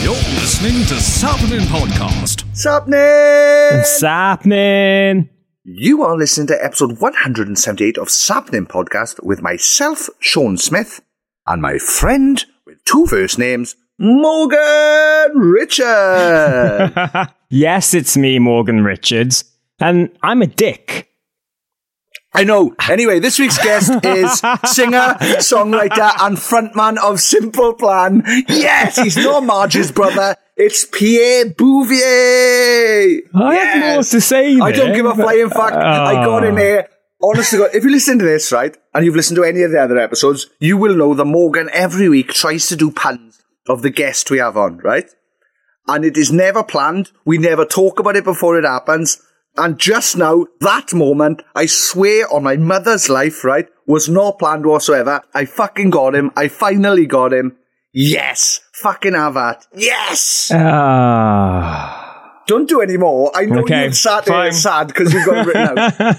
You're listening to Sappenin Podcast. Sapnin! Sapnin. You are listening to episode 178 of Sapnin Podcast with myself, Sean Smith, and my friend with two first names, Morgan Richard. yes, it's me, Morgan Richards, and I'm a dick. I know. Anyway, this week's guest is singer, songwriter, and frontman of Simple Plan. Yes, he's not Marge's brother. It's Pierre Bouvier. I have more to say. I don't give a flying fuck. I got in ah. Oh. there. Honestly, if you listen to this, right, and you've listened to any of the other episodes, you will know that Morgan every week tries to do puns of the guest we have on, right? And it is never planned. We never talk about it before it happens. And just now, that moment, I swear on my mother's life, right, was not planned whatsoever. I fucking got him. I finally got him. Yes! Fucking have that. Yes! Ah. Don't do any more. I know Okay, you're fine. sad because you've got it written out.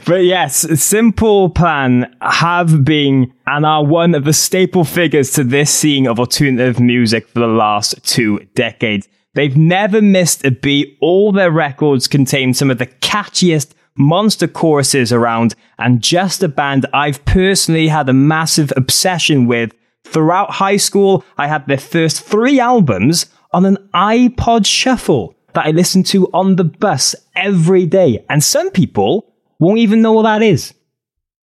But yes, Simple Plan have been and are one of the staple figures to this scene of alternative music for the last two decades. They've never missed a beat. All their records contain some of the catchiest monster choruses around, and just a band I've personally had a massive obsession with. Throughout high school, I had their first three albums on an iPod Shuffle that I listened to on the bus every day. And some people won't even know what that is.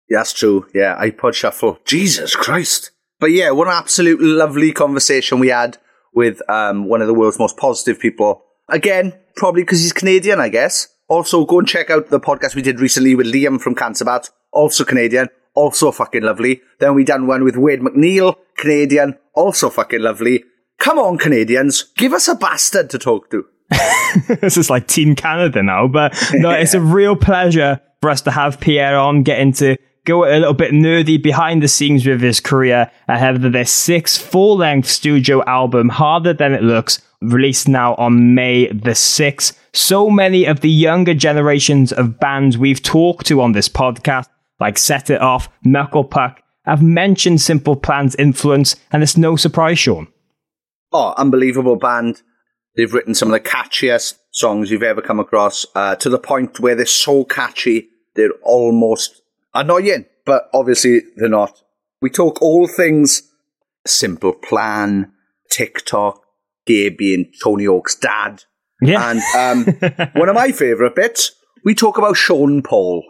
Yeah, that's true. Yeah, iPod Shuffle. Jesus Christ. But yeah, what an absolute lovely conversation we had with um, one of the world's most positive people. Again, probably because he's Canadian, I guess. Also, go and check out the podcast we did recently with Liam from Cancerbat, also Canadian, also fucking lovely. Then we done one with Wade MacNeil, Canadian, also fucking lovely. Come on, Canadians, give us a bastard to talk to. this is like Team Canada now, but no, it's a real pleasure for us to have Pierre on, getting to go a little bit nerdy behind the scenes with his career ahead of their sixth full length studio album, Harder Than It Looks, released now on May the 6th. So many of the younger generations of bands we've talked to on this podcast, like Set It Off, Knuckle Puck, have mentioned Simple Plan's influence, and it's no surprise, Sean. Oh, unbelievable band. They've written some of the catchiest songs you've ever come across, uh, to the point where they're so catchy, they're almost annoying, but obviously they're not. We talk all things Simple Plan, TikTok, Gabe being Tony Hawk's dad. Yeah. And um, one of my favourite bits, we talk about Sean Paul.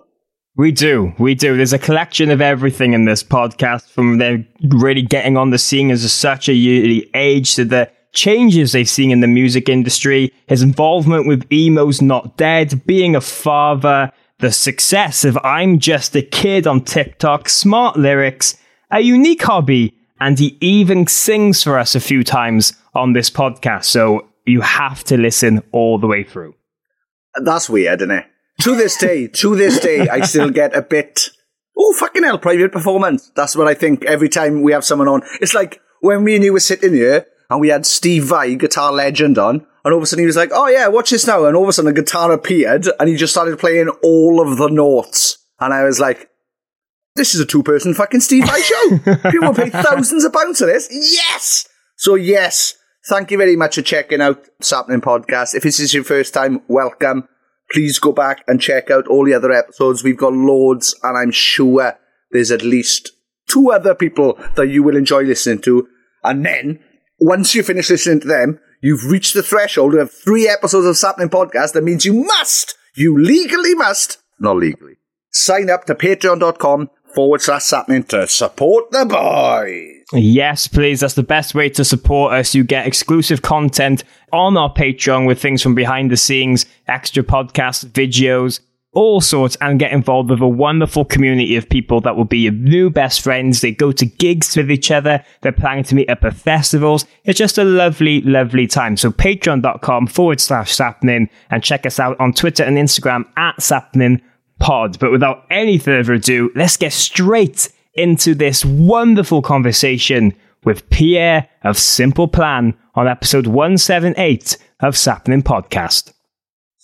We do, we do. There's a collection of everything in this podcast, from them really getting on the scene as a, such a early age to the changes they've seen in the music industry, his involvement with Emo's Not Dead, being a father, the success of I'm Just a Kid on TikTok, smart lyrics, a unique hobby, and he even sings for us a few times on this podcast. So you have to listen all the way through. That's weird, isn't it? To this day, to this day, I still get a bit, oh, fucking hell, private performance. That's what I think every time we have someone on. It's like when me and you were sitting here and we had Steve Vai, guitar legend, on, and all of a sudden he was like, oh yeah, watch this now. And all of a sudden a guitar appeared and he just started playing all of the notes. And I was like, this is a two person fucking Steve Vai show. People pay thousands of pounds for this. Yes! So, yes, thank you very much for checking out Sapling Podcast. If this is your first time, welcome. Please go back and check out all the other episodes. We've got loads, and I'm sure there's at least two other people that you will enjoy listening to. And then, once you finish listening to them, you've reached the threshold of three episodes of Sapling Podcast. That means you must, you legally must, not legally, sign up to patreon.com forward slash sapling to support the boys. Yes, please. That's the best way to support us. You get exclusive content on our Patreon with things from behind the scenes, extra podcasts, videos, all sorts, and get involved with a wonderful community of people that will be your new best friends. They go to gigs with each other. They're planning to meet up at festivals. It's just a lovely, lovely time. So patreon.com forward slash sapnin and check us out on Twitter and Instagram at sapling pod. But without any further ado, let's get straight into this wonderful conversation with Pierre of Simple Plan on episode 178 of Sapnin Podcast.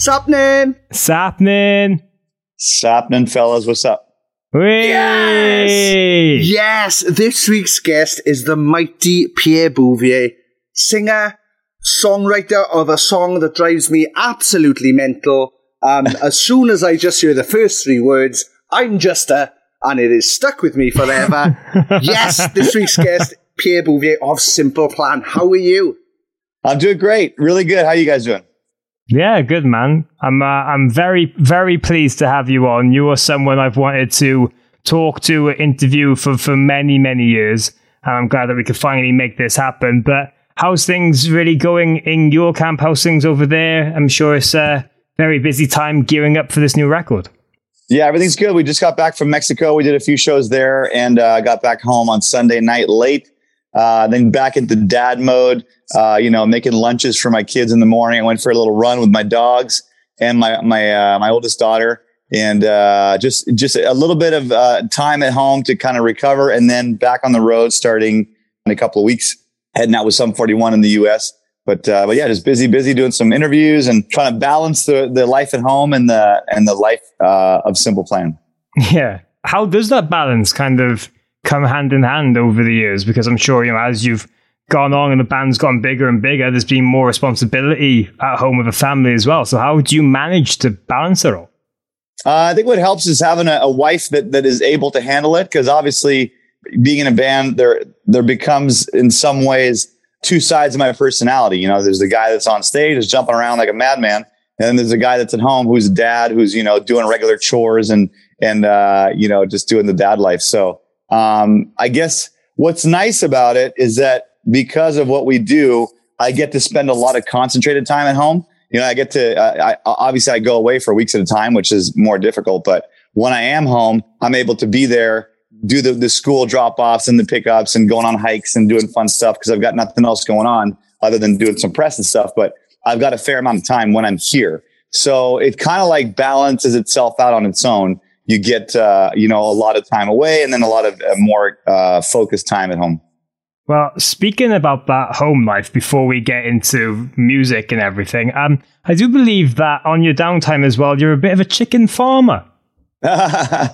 Sapling! Sapling! Sapnin fellas, what's up? Whee! Yes, this week's guest is the mighty Pierre Bouvier, singer, songwriter of a song that drives me absolutely mental. Um, as soon as I just hear the first three words, I'm just a, and it is stuck with me forever. yes, this week's guest, Pierre Bouvier of Simple Plan. How are you? I'm doing great. Really good. How are you guys doing? Yeah, good man. I'm uh, I'm very very pleased to have you on. You are someone I've wanted to talk to, interview for for many many years, and I'm glad that we could finally make this happen. But how's things really going in your camp? How's things over there? I'm sure it's a very busy time gearing up for this new record. Yeah, everything's good. We just got back from Mexico. We did a few shows there and uh, got back home on Sunday night late. Uh, then back into dad mode, uh, you know, making lunches for my kids in the morning. I went for a little run with my dogs and my my uh, my oldest daughter, and uh, just just a little bit of uh, time at home to kind of recover, and then back on the road starting in a couple of weeks, heading out with Sum 41 in the U.S. But uh, but yeah, just busy, busy doing some interviews and trying to balance the the life at home and the and the life of Simple Plan. Yeah, how does that balance kind of come hand in hand over the years? Because I'm sure you know as you've gone on and the band's gotten bigger and bigger, there's been more responsibility at home with the family as well. So how do you manage to balance it all? Uh, I think what helps is having a, a wife that that is able to handle it because obviously being in a band there there becomes in some ways two sides of my personality. You know, there's the guy that's on stage is jumping around like a madman, and then there's a guy that's at home who's a dad who's you know doing regular chores and and uh, you know just doing the dad life. So um, I guess what's nice about it is that because of what we do, I get to spend a lot of concentrated time at home you know, I get to, uh, I, obviously I go away for weeks at a time, which is more difficult, but when I am home, I'm able to be there, do the, the school drop offs and the pickups and going on hikes and doing fun stuff because I've got nothing else going on other than doing some press and stuff. But I've got a fair amount of time when I'm here. So it kind of like balances itself out on its own. You get, uh, you know, a lot of time away and then a lot of uh, more uh, focused time at home. Well, speaking about that home life before we get into music and everything, um, I do believe that on your downtime as well, you're a bit of a chicken farmer. yeah,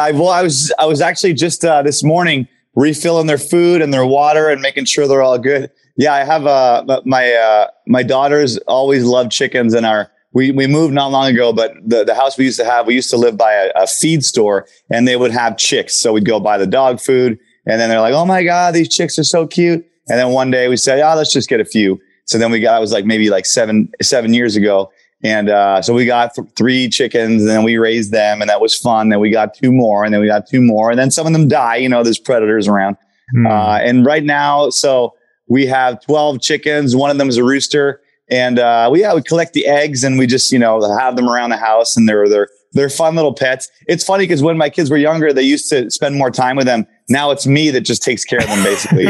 I, well, I was I was actually just uh, this morning refilling their food and their water and making sure they're all good. Yeah, I have uh, my uh, my daughters always love chickens, and our we we moved not long ago, but the the house we used to have, we used to live by a, a feed store, and they would have chicks, so we'd go buy the dog food and then they're like, oh my God, these chicks are so cute. And then one day we said, oh, let's just get a few. So then we got, it was like maybe like seven, seven years ago. And, uh, so we got th- three chickens and then we raised them and that was fun. Then we got two more and then we got two more and then some of them die, you know, there's predators around. Mm. Uh, and right now, so we have 12 chickens. One of them is a rooster. And, uh, we, yeah, we collect the eggs and we just, you know, have them around the house and they're, they're, they're fun little pets. It's funny because when my kids were younger, they used to spend more time with them. Now it's me that just takes care of them basically.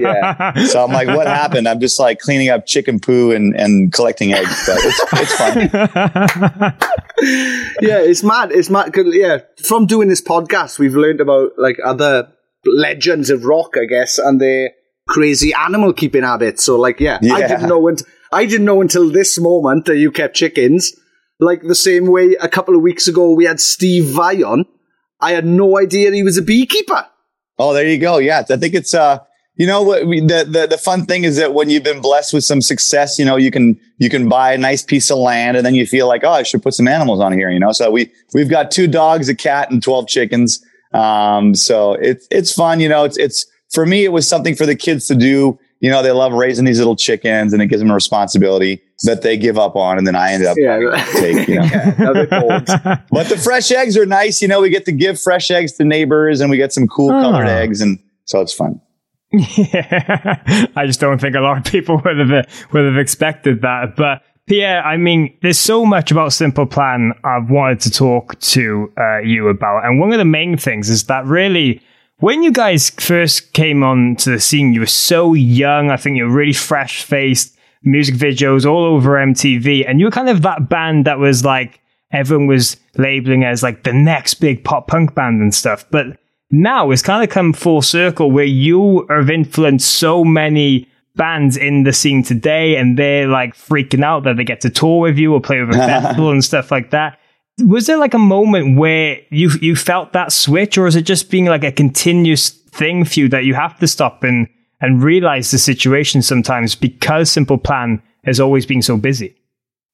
yeah. So I'm like, what happened? I'm just like cleaning up chicken poo and, and collecting eggs, but it's, it's fun. yeah, it's mad. It's mad. Yeah. From doing this podcast, we've learned about like other legends of rock, I guess, and their crazy animal keeping habits. So like, yeah, yeah. I didn't know until, I didn't know until this moment that you kept chickens like the same way a couple of weeks ago we had Steve Vai on. I had no idea he was a beekeeper. Oh, there you go. Yeah, I think it's uh, you know what the, the the fun thing is that when you've been blessed with some success, you know you can you can buy a nice piece of land and then you feel like oh I should put some animals on here. You know, so we we've got two dogs, a cat, and twelve chickens. Um, so it's it's fun. You know, it's it's for me it was something for the kids to do. You know, they love raising these little chickens and it gives them a responsibility that they give up on, and then I ended up yeah. take. You know? yeah, but the fresh eggs are nice. You know, we get to give fresh eggs to neighbors, and we get some cool oh. colored eggs, and so it's fun. Yeah, I just don't think a lot of people would have would have expected that. But Pierre, I mean, there's so much about Simple Plan I've wanted to talk to uh, you about, and one of the main things is that really. When you guys first came on to the scene, you were so young. I think you're really fresh faced music videos all over MTV, and you were kind of that band that was like everyone was labeling as like the next big pop punk band and stuff. But now it's kind of come full circle where you have influenced so many bands in the scene today, and they're like freaking out that they get to tour with you or play with a festival and stuff like that. Was there like a moment where you you felt that switch, or is it just being like a continuous thing for you that you have to stop and and realize the situation sometimes because Simple Plan has always been so busy.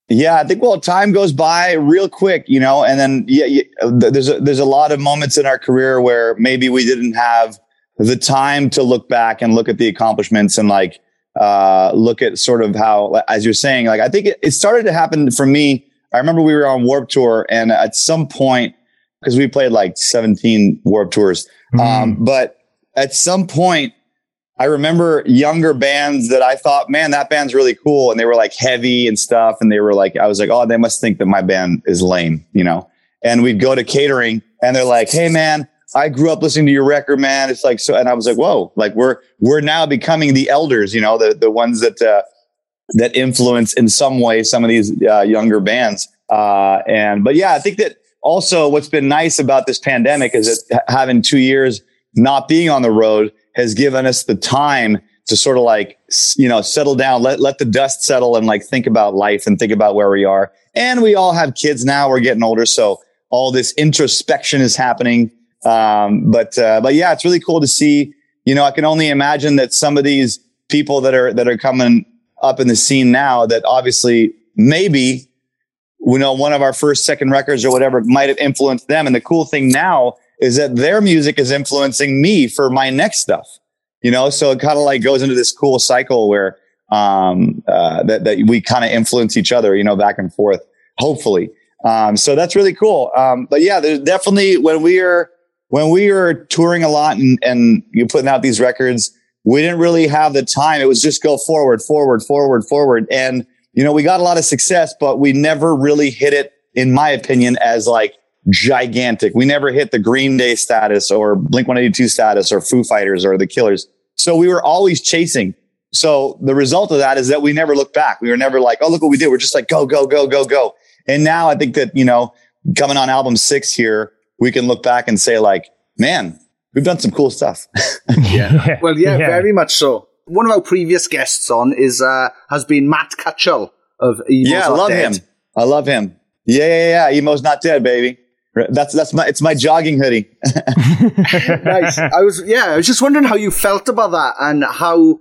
Yeah, I think well, time goes by real quick, you know, and then yeah, yeah, there's a, there's a lot of moments in our career where maybe we didn't have the time to look back and look at the accomplishments and like uh, look at sort of how, as you're saying, like I think it, it started to happen for me. I remember we were on Warped Tour, and at some point, because we played like 17 Warped Tours, mm. um, but at some point I remember younger bands that I thought, man, that band's really cool. And they were like heavy and stuff. And they were like, I was like, oh, they must think that my band is lame, you know? And we'd go to catering and they're like, hey, man, I grew up listening to your record, man. It's like, so, and I was like, whoa, like we're, we're now becoming the elders, you know, the, the ones that, uh, that influence in some way some of these uh, younger bands. Uh, and, but yeah, I think that also what's been nice about this pandemic is that having two years not being on the road, has given us the time to sort of like, you know, settle down, let, let the dust settle and like think about life and think about where we are. And we all have kids now. We're getting older. So all this introspection is happening. Um, but, uh, but yeah, it's really cool to see, you know, I can only imagine that some of these people that are, that are coming up in the scene now that obviously maybe, you know, one of our first, second records or whatever might have influenced them. And the cool thing now is that their music is influencing me for my next stuff, you know? So it kind of like goes into this cool cycle where, um, uh, that, that we kind of influence each other, you know, back and forth, hopefully. Um, so that's really cool. Um, but yeah, there's definitely when we are, when we are touring a lot and, and you putting out these records, we didn't really have the time. It was just go forward, forward, forward, forward. And, you know, we got a lot of success, but we never really hit it, in my opinion, as like gigantic. We never hit the Green Day status or Blink 182 status or Foo Fighters or the Killers. So we were always chasing. So the result of that is that we never looked back. We were never like, oh, look what we did. We're just like, go, go, go, go, go. And now I think that, you know, coming on album six here, we can look back and say like, man, we've done some cool stuff. yeah. Well, yeah, yeah, very much so. One of our previous guests on is uh, has been Matt Cutchell of Emo's Yeah, I love Dead. him. I love him. Yeah, yeah, yeah. Emo's not dead, baby. That's that's my it's my jogging hoodie. nice. I was yeah, I was just wondering how you felt about that and how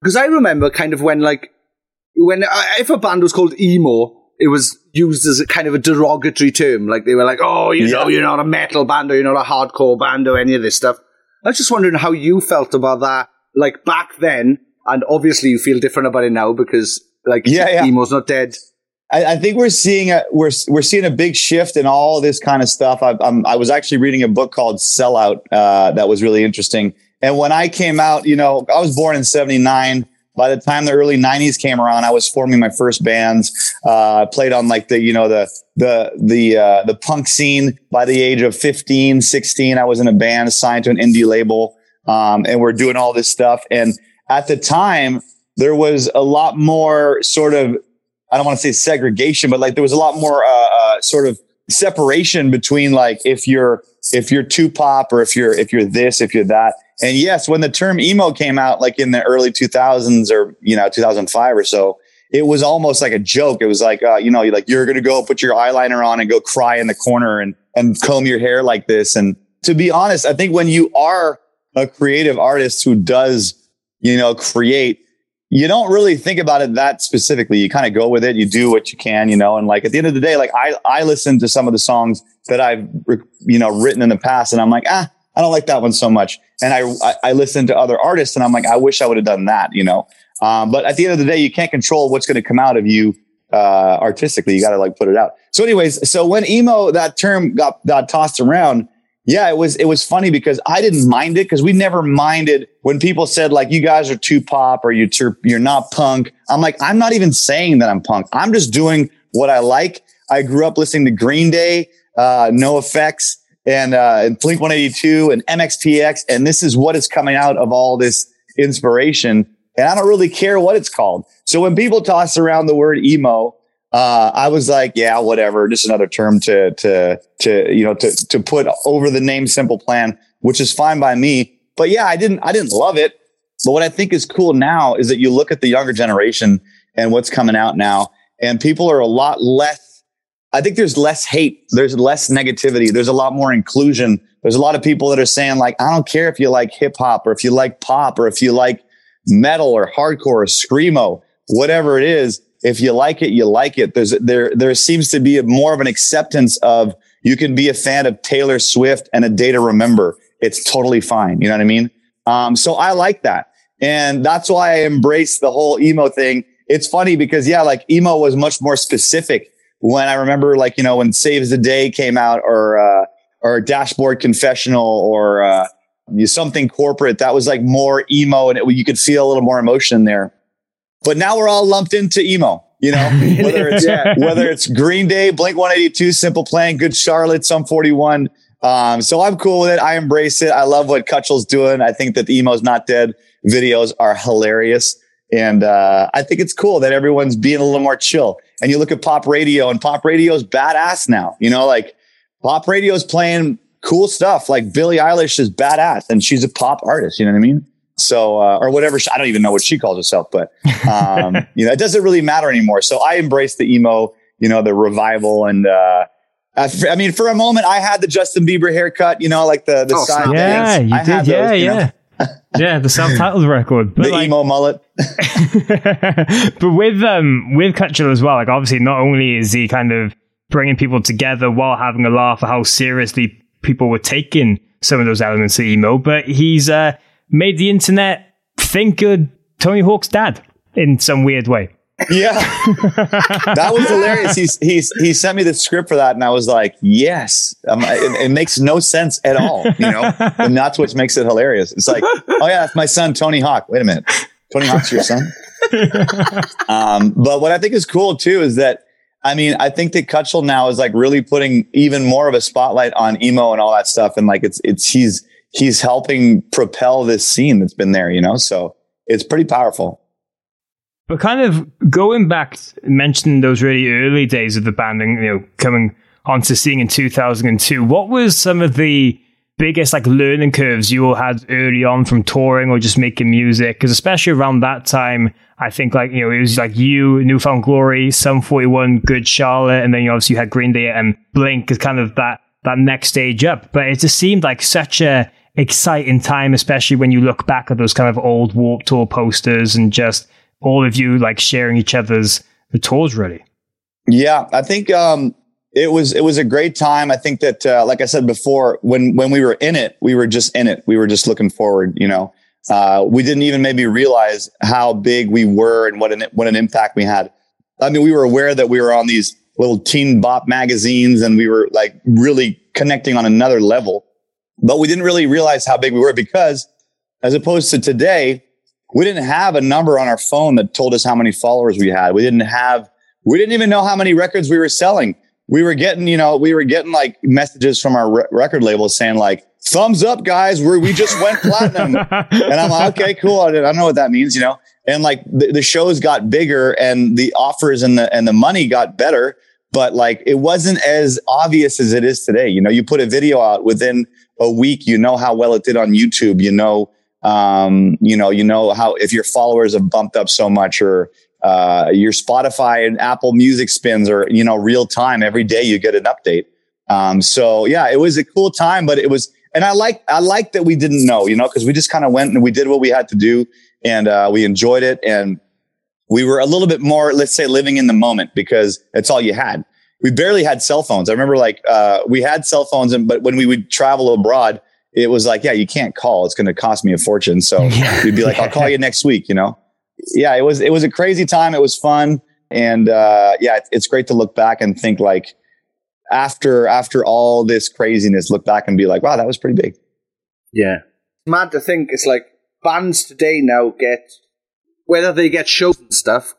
because I remember kind of when like when uh, if a band was called emo, it was used as a kind of a derogatory term. Like they were like, oh, you know, you're not a metal band or you're not a hardcore band or any of this stuff. I was just wondering how you felt about that, like back then, and obviously you feel different about it now because like Yeah, yeah. emo's not dead. I, I think we're seeing a we're we're seeing a big shift in all this kind of stuff. I, I'm, I was actually reading a book called Sellout uh, that was really interesting. And when I came out, you know, I was born in '79. By the time the early '90s came around, I was forming my first bands. Uh, played on like the you know the the the uh, the punk scene. By the age of 15, 16, I was in a band signed to an indie label, um, and we're doing all this stuff. And at the time, there was a lot more sort of I don't want to say segregation, but like there was a lot more uh, uh, sort of separation between like if you're if you're too pop or if you're if you're this if you're that. And yes, when the term emo came out, like in the early 2000s or you know 2005 or so, it was almost like a joke. It was like uh, you know like you're gonna go put your eyeliner on and go cry in the corner and and comb your hair like this. And to be honest, I think when you are a creative artist who does you know create you don't really think about it that specifically. You kind of go with it. You do what you can, you know, and like at the end of the day, like I, I listen to some of the songs that I've, you know, written in the past and I'm like, ah, I don't like that one so much. And I, I, I listen to other artists and I'm like, I wish I would have done that, you know? Um, but at the end of the day, you can't control what's going to come out of you, uh, artistically. You got to like put it out. So anyways, so when emo, that term got, got tossed around, yeah, it was it was funny because I didn't mind it because we never minded when people said like you guys are too pop or you too, you're not punk. I'm like I'm not even saying that I'm punk. I'm just doing what I like. I grew up listening to Green Day, uh, NOFX, and uh, and Blink 182 and MXPX, and this is what is coming out of all this inspiration. And I don't really care what it's called. So when people toss around the word emo, uh, I was like, yeah, whatever. Just another term to, to, to, you know, to, to put over the name Simple Plan, which is fine by me. But yeah, I didn't, I didn't love it. But what I think is cool now is that you look at the younger generation and what's coming out now and people are a lot less. I think there's less hate. There's less negativity. There's a lot more inclusion. There's a lot of people that are saying like, I don't care if you like hip hop or if you like pop or if you like metal or hardcore or screamo, whatever it is if you like it, you like it. There's there there seems to be a, more of an acceptance of you can be a fan of Taylor Swift and a day to remember. It's totally fine. You know what I mean? Um, so I like that, and that's why I embrace the whole emo thing. It's funny because yeah, like emo was much more specific. When I remember, like you know, when Saves the Day came out, or uh, or Dashboard Confessional, or uh, something corporate, that was like more emo, and it, you could feel a little more emotion there. But now we're all lumped into emo. You know, whether it's Yeah. whether it's Green Day, Blink 182, Simple Plan, Good Charlotte, Sum 41. Um, so I'm cool with it. I embrace it. I love what Cutchell's doing. I think that the emo's not dead videos are hilarious. And uh, I think it's cool that everyone's being a little more chill. And you look at pop radio, and pop radio is badass now. You know, like pop radio is playing cool stuff. Like Billie Eilish is badass, and she's a pop artist. You know what I mean? So, uh, or whatever. She, I don't even know what she calls herself, but um, you know, it doesn't really matter anymore. So I embrace the emo, you know, the revival, and uh, I I mean, for a moment, I had the Justin Bieber haircut, you know, like the the Oh, side. Yeah, bangs. you I did. Yeah, you know. yeah. yeah, the self-titled record. But the like, emo mullet. but with um with Cutchel as well, like obviously not only is he kind of bringing people together while having a laugh at how seriously people were taking some of those elements of emo, but he's uh, made the internet think of Tony Hawk's dad in some weird way. Yeah, that was hilarious. He's he's he sent me the script for that, and I was like, yes. Um, it, it, makes no sense at all, you know. And that's what makes it hilarious. It's like, oh yeah, that's my son Tony Hawk. Wait a minute, Tony Hawk's your son. um, but what I think is cool too is that I mean, I think that Cutchel now is like really putting even more of a spotlight on emo and all that stuff, and like it's it's he's he's helping propel this scene that's been there, you know. So it's pretty powerful. But kind of going back, mentioning those really early days of the band and, you know, coming onto seeing in 2002, what was some of the biggest like learning curves you all had early on from touring or just making music? Because especially around that time, I think like, you know, it was like you, New Found Glory, Sum 41, Good Charlotte, and then you obviously had Green Day and Blink as kind of that, that next stage up. But it just seemed like such a exciting time, especially when you look back at those kind of old Warped Tour posters and just all of you like sharing each other's the tours really. Yeah, I think um, it was it was a great time. I think that, uh, like I said before, when when we were in it, we were just in it. We were just looking forward. You know, uh, we didn't even maybe realize how big we were and what an what an impact we had. I mean, we were aware that we were on these little teen bop magazines and we were like really connecting on another level, but we didn't really realize how big we were because, as opposed to today, we didn't have a number on our phone that told us how many followers we had. We didn't have, we didn't even know how many records we were selling. We were getting, you know, we were getting like messages from our re- record labels saying like, thumbs up guys, we we just went platinum. and I'm like, okay, cool. I don't know what that means, you know? And like the, the shows got bigger and the offers and the, and the money got better, but like it wasn't as obvious as it is today. You know, you put a video out within a week, you know how well it did on YouTube, you know, um, you know, you know how if your followers have bumped up so much or uh, your Spotify and Apple Music spins or you know real time every day you get an update. Um, so yeah, it was a cool time, but it was, and I like I like that we didn't know, you know, because we just kind of went and we did what we had to do, and uh, we enjoyed it, and we were a little bit more, let's say, living in the moment because it's all you had. We barely had cell phones. I remember like uh, we had cell phones, and but when we would travel abroad it was like, yeah, you can't call. It's going to cost me a fortune. So yeah. you'd be like, I'll call you next week, you know? Yeah, it was, it was a crazy time. It was fun. And, uh, yeah, it's, it's great to look back and think like after, after all this craziness, look back and be like, wow, that was pretty big. Yeah. Mad to think it's like bands today now get, whether they get shows and stuff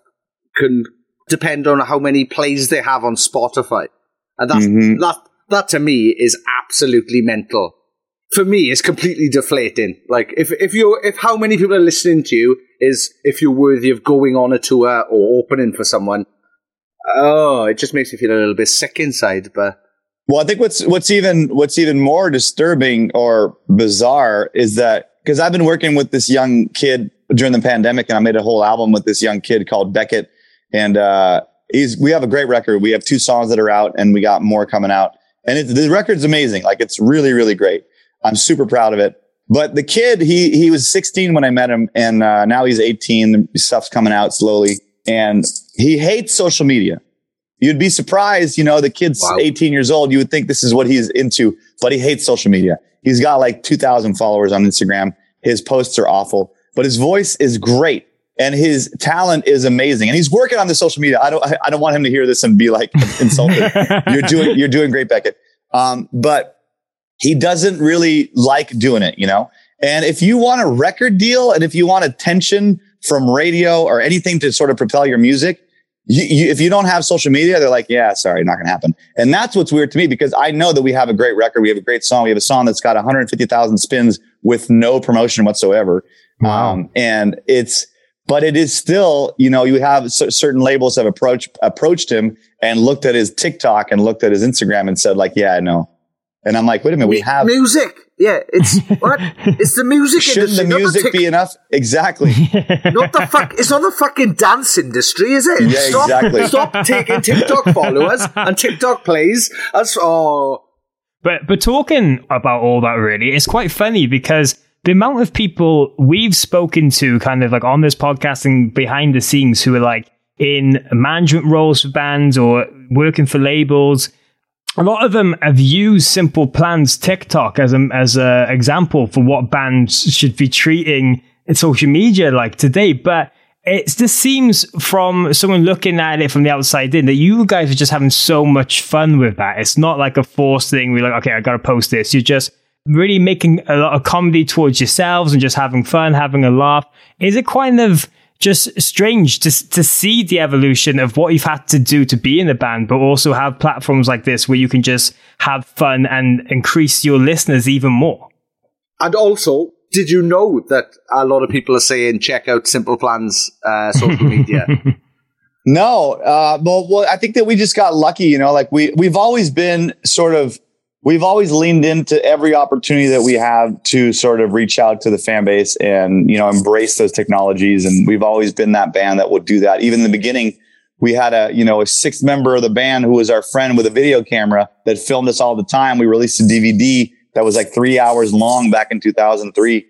can depend on how many plays they have on Spotify. And that's, mm-hmm. that, that to me is absolutely mental for me is completely deflating. Like if if you if how many people are listening to you is if you're worthy of going on a tour or opening for someone. Oh, it just makes me feel a little bit sick inside. But well, I think what's what's even what's even more disturbing or bizarre is that because I've been working with this young kid during the pandemic, and I made a whole album with this young kid called Beckett, and uh, he's we have a great record. We have two songs that are out, and we got more coming out. And it, the record's amazing. Like it's really, really great. I'm super proud of it. But the kid, he he was 16 when I met him, and uh, now he's 18. The stuff's coming out slowly, and he hates social media. You'd be surprised, you know, the kid's wow. 18 years old. You would think this is what he's into, but he hates social media. He's got like 2,000 followers on Instagram. His posts are awful, but his voice is great and his talent is amazing. And he's working on the social media. I don't, I don't want him to hear this and be like insulted. you're doing, you're doing great, Beckett. Um, but he doesn't really like doing it, you know? And if you want a record deal and if you want attention from radio or anything to sort of propel your music, you, you, if you don't have social media, they're like, yeah, sorry, not going to happen. And that's what's weird to me because I know that we have a great record. We have a great song. We have a song that's got 150,000 spins with no promotion whatsoever. Wow. Um, and it's, but it is still, you know, you have certain labels have approached, approached him and looked at his TikTok and looked at his Instagram and said like, yeah, I know. and I'm like, wait a minute, we have music. Yeah, it's what? It's the music Shouldn't industry. the music tic- be enough? Exactly. not the fuck. It's not the fucking dance industry, is it? Yeah, stop, exactly. Stop taking TikTok followers and TikTok plays as oh. But but talking about all that really, it's quite funny because the amount of people we've spoken to kind of like on this podcast and behind the scenes who are like in management roles for bands or working for labels a lot of them have used Simple Plans TikTok as a as a example for what bands should be treating social media like today. But it just seems from someone looking at it from the outside in that you guys are just having so much fun with that. It's not like a forced thing. We're like, okay, I got to post this. You're just really making a lot of comedy towards yourselves and just having fun, having a laugh. Is it kind of just strange to, to see the evolution of what you've had to do to be in the band, but also have platforms like this where you can just have fun and increase your listeners even more. And also, did you know that a lot of people are saying check out Simple Plans uh, social media? no, uh, well, well, I think that we just got lucky. You know, like we we've always been sort of we've always leaned into every opportunity that we have to sort of reach out to the fan base and you know embrace those technologies. And we've always been that band that would do that. Even in the beginning we had a you know a sixth member of the band who was our friend with a video camera that filmed us all the time. We released a dvd that was like three hours long back in 2003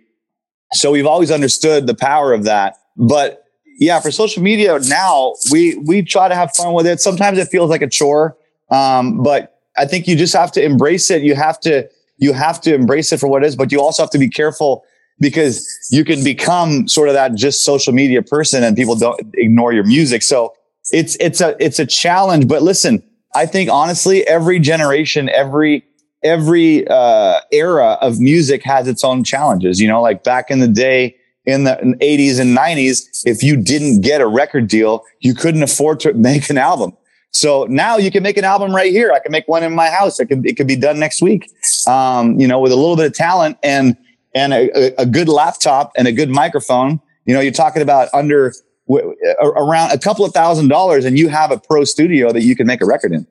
so we've always understood the power of that. But yeah for social media now we we try to have fun with it. Sometimes it feels like a chore um, but I think you just have to embrace it. You have to you have to embrace it for what it is, but you also have to be careful because you can become sort of that just social media person and people don't ignore your music. So it's it's a it's a challenge. But listen, I think honestly, every generation, every every uh, era of music has its own challenges. You know, like back in the day in the 80s and 90s, if you didn't get a record deal, you couldn't afford to make an album. So now you can make an album right here. I can make one in my house. It could, it could be done next week. Um, you know, with a little bit of talent and, and a, a good laptop and a good microphone. You know, you're talking about under w- around a couple of thousand dollars and you have a pro studio that you can make a record in.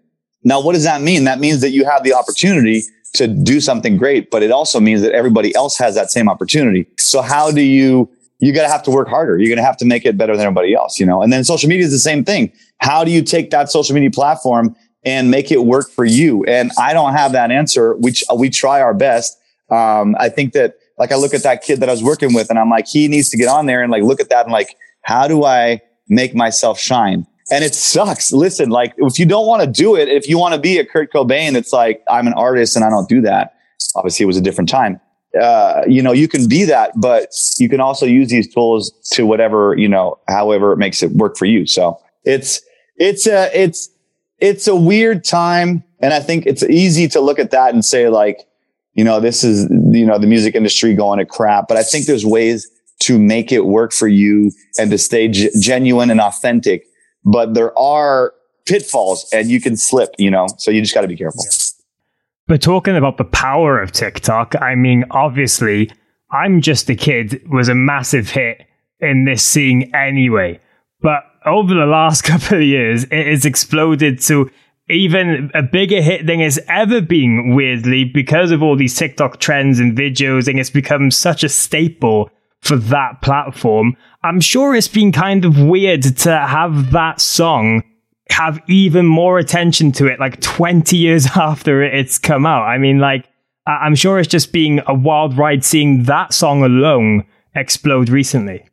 Now, what does that mean? That means that you have the opportunity to do something great, but it also means that everybody else has that same opportunity. So how do you, you got to have to work harder. You're going to have to make it better than everybody else, you know? And then social media is the same thing. How do you take that social media platform and make it work for you? And I don't have that answer. We, we try our best. Um, I think that like I look at that kid that I was working with and I'm like, he needs to get on there and like look at that and like, how do I make myself shine? And it sucks. Listen, like if you don't want to do it, if you want to be a Kurt Cobain, it's like, I'm an artist and I don't do that. Obviously it was a different time. Uh, you know, you can be that, but you can also use these tools to whatever, you know, however it makes it work for you. So it's, it's a, it's, it's a weird time. And I think it's easy to look at that and say like, you know, this is, you know, the music industry going to crap, but I think there's ways to make it work for you and to stay g- genuine and authentic. But there are pitfalls and you can slip, you know, so you just got to be careful. Yeah. But talking about the power of TikTok, I mean, obviously, I'm just a kid was a massive hit in this scene anyway. But over the last couple of years, it has exploded to even a bigger hit than it's ever been, weirdly, because of all these TikTok trends and videos, and it's become such a staple for that platform. I'm sure it's been kind of weird to have that song have even more attention to it like 20 years after it's come out. I mean, like, I'm sure it's just being a wild ride seeing that song alone explode recently.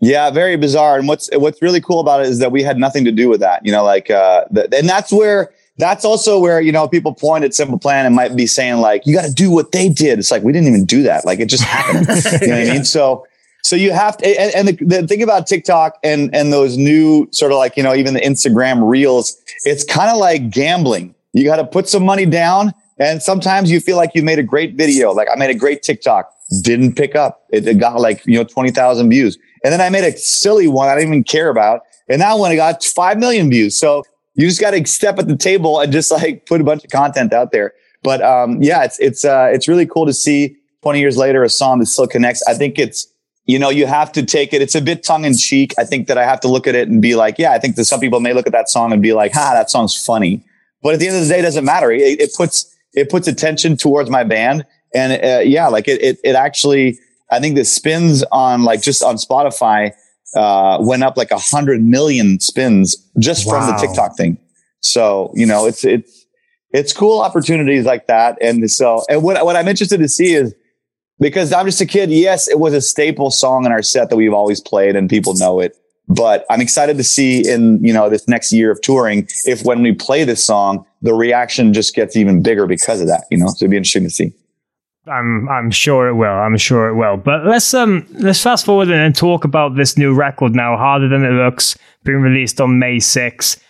Yeah, very bizarre. And what's what's really cool about it is that we had nothing to do with that. You know, like, uh, the, and that's where that's also where you know people point at Simple Plan and might be saying like, you got to do what they did. It's like we didn't even do that. Like it just happened. you know what I mean? So so you have to, and, and the, the, thing about TikTok and, and those new sort of like, you know, even the Instagram reels, it's kind of like gambling. You got to put some money down. And sometimes you feel like you made a great video. Like I made a great TikTok, didn't pick up. It, it got like, you know, 20,000 views. And then I made a silly one I didn't even care about. And that one, got 5 million views. So you just got to step at the table and just like put a bunch of content out there. But, um, yeah, it's, it's, uh, it's really cool to see 20 years later, a song that still connects. I think it's, you know, you have to take it. It's a bit tongue in cheek. I think that I have to look at it and be like, yeah, I think that some people may look at that song and be like, ha, that song's funny. But at the end of the day, it doesn't matter. It, it puts, it puts attention towards my band. And, uh, yeah, like it, it, it actually, I think the spins on like just on Spotify, uh, went up like a hundred million spins just wow. from the TikTok thing. So, you know, it's, it's, it's cool opportunities like that. And so, and what, what I'm interested to see is, because I'm just a kid. Yes, it was a staple song in our set that we've always played and people know it. But I'm excited to see in, you know, this next year of touring, if when we play this song, the reaction just gets even bigger because of that, you know, so it'd be interesting to see. I'm I'm sure it will. I'm sure it will. But let's um let's fast forward and talk about this new record now. Harder than it looks, being released on May 6th.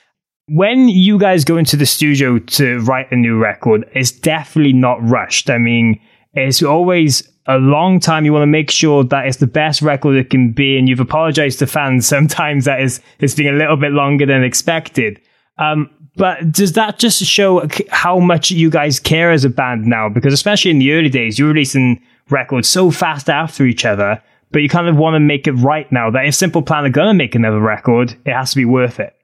When you guys go into the studio to write a new record, it's definitely not rushed. I mean, it's always a long time. You want to make sure that it's the best record it can be, and you've apologized to fans sometimes that is it's been a little bit longer than expected. Um, but does that just show how much you guys care as a band now? Because especially in the early days, you're releasing records so fast after each other, but you kind of want to make it right now. That if Simple Plan are going to make another record, it has to be worth it.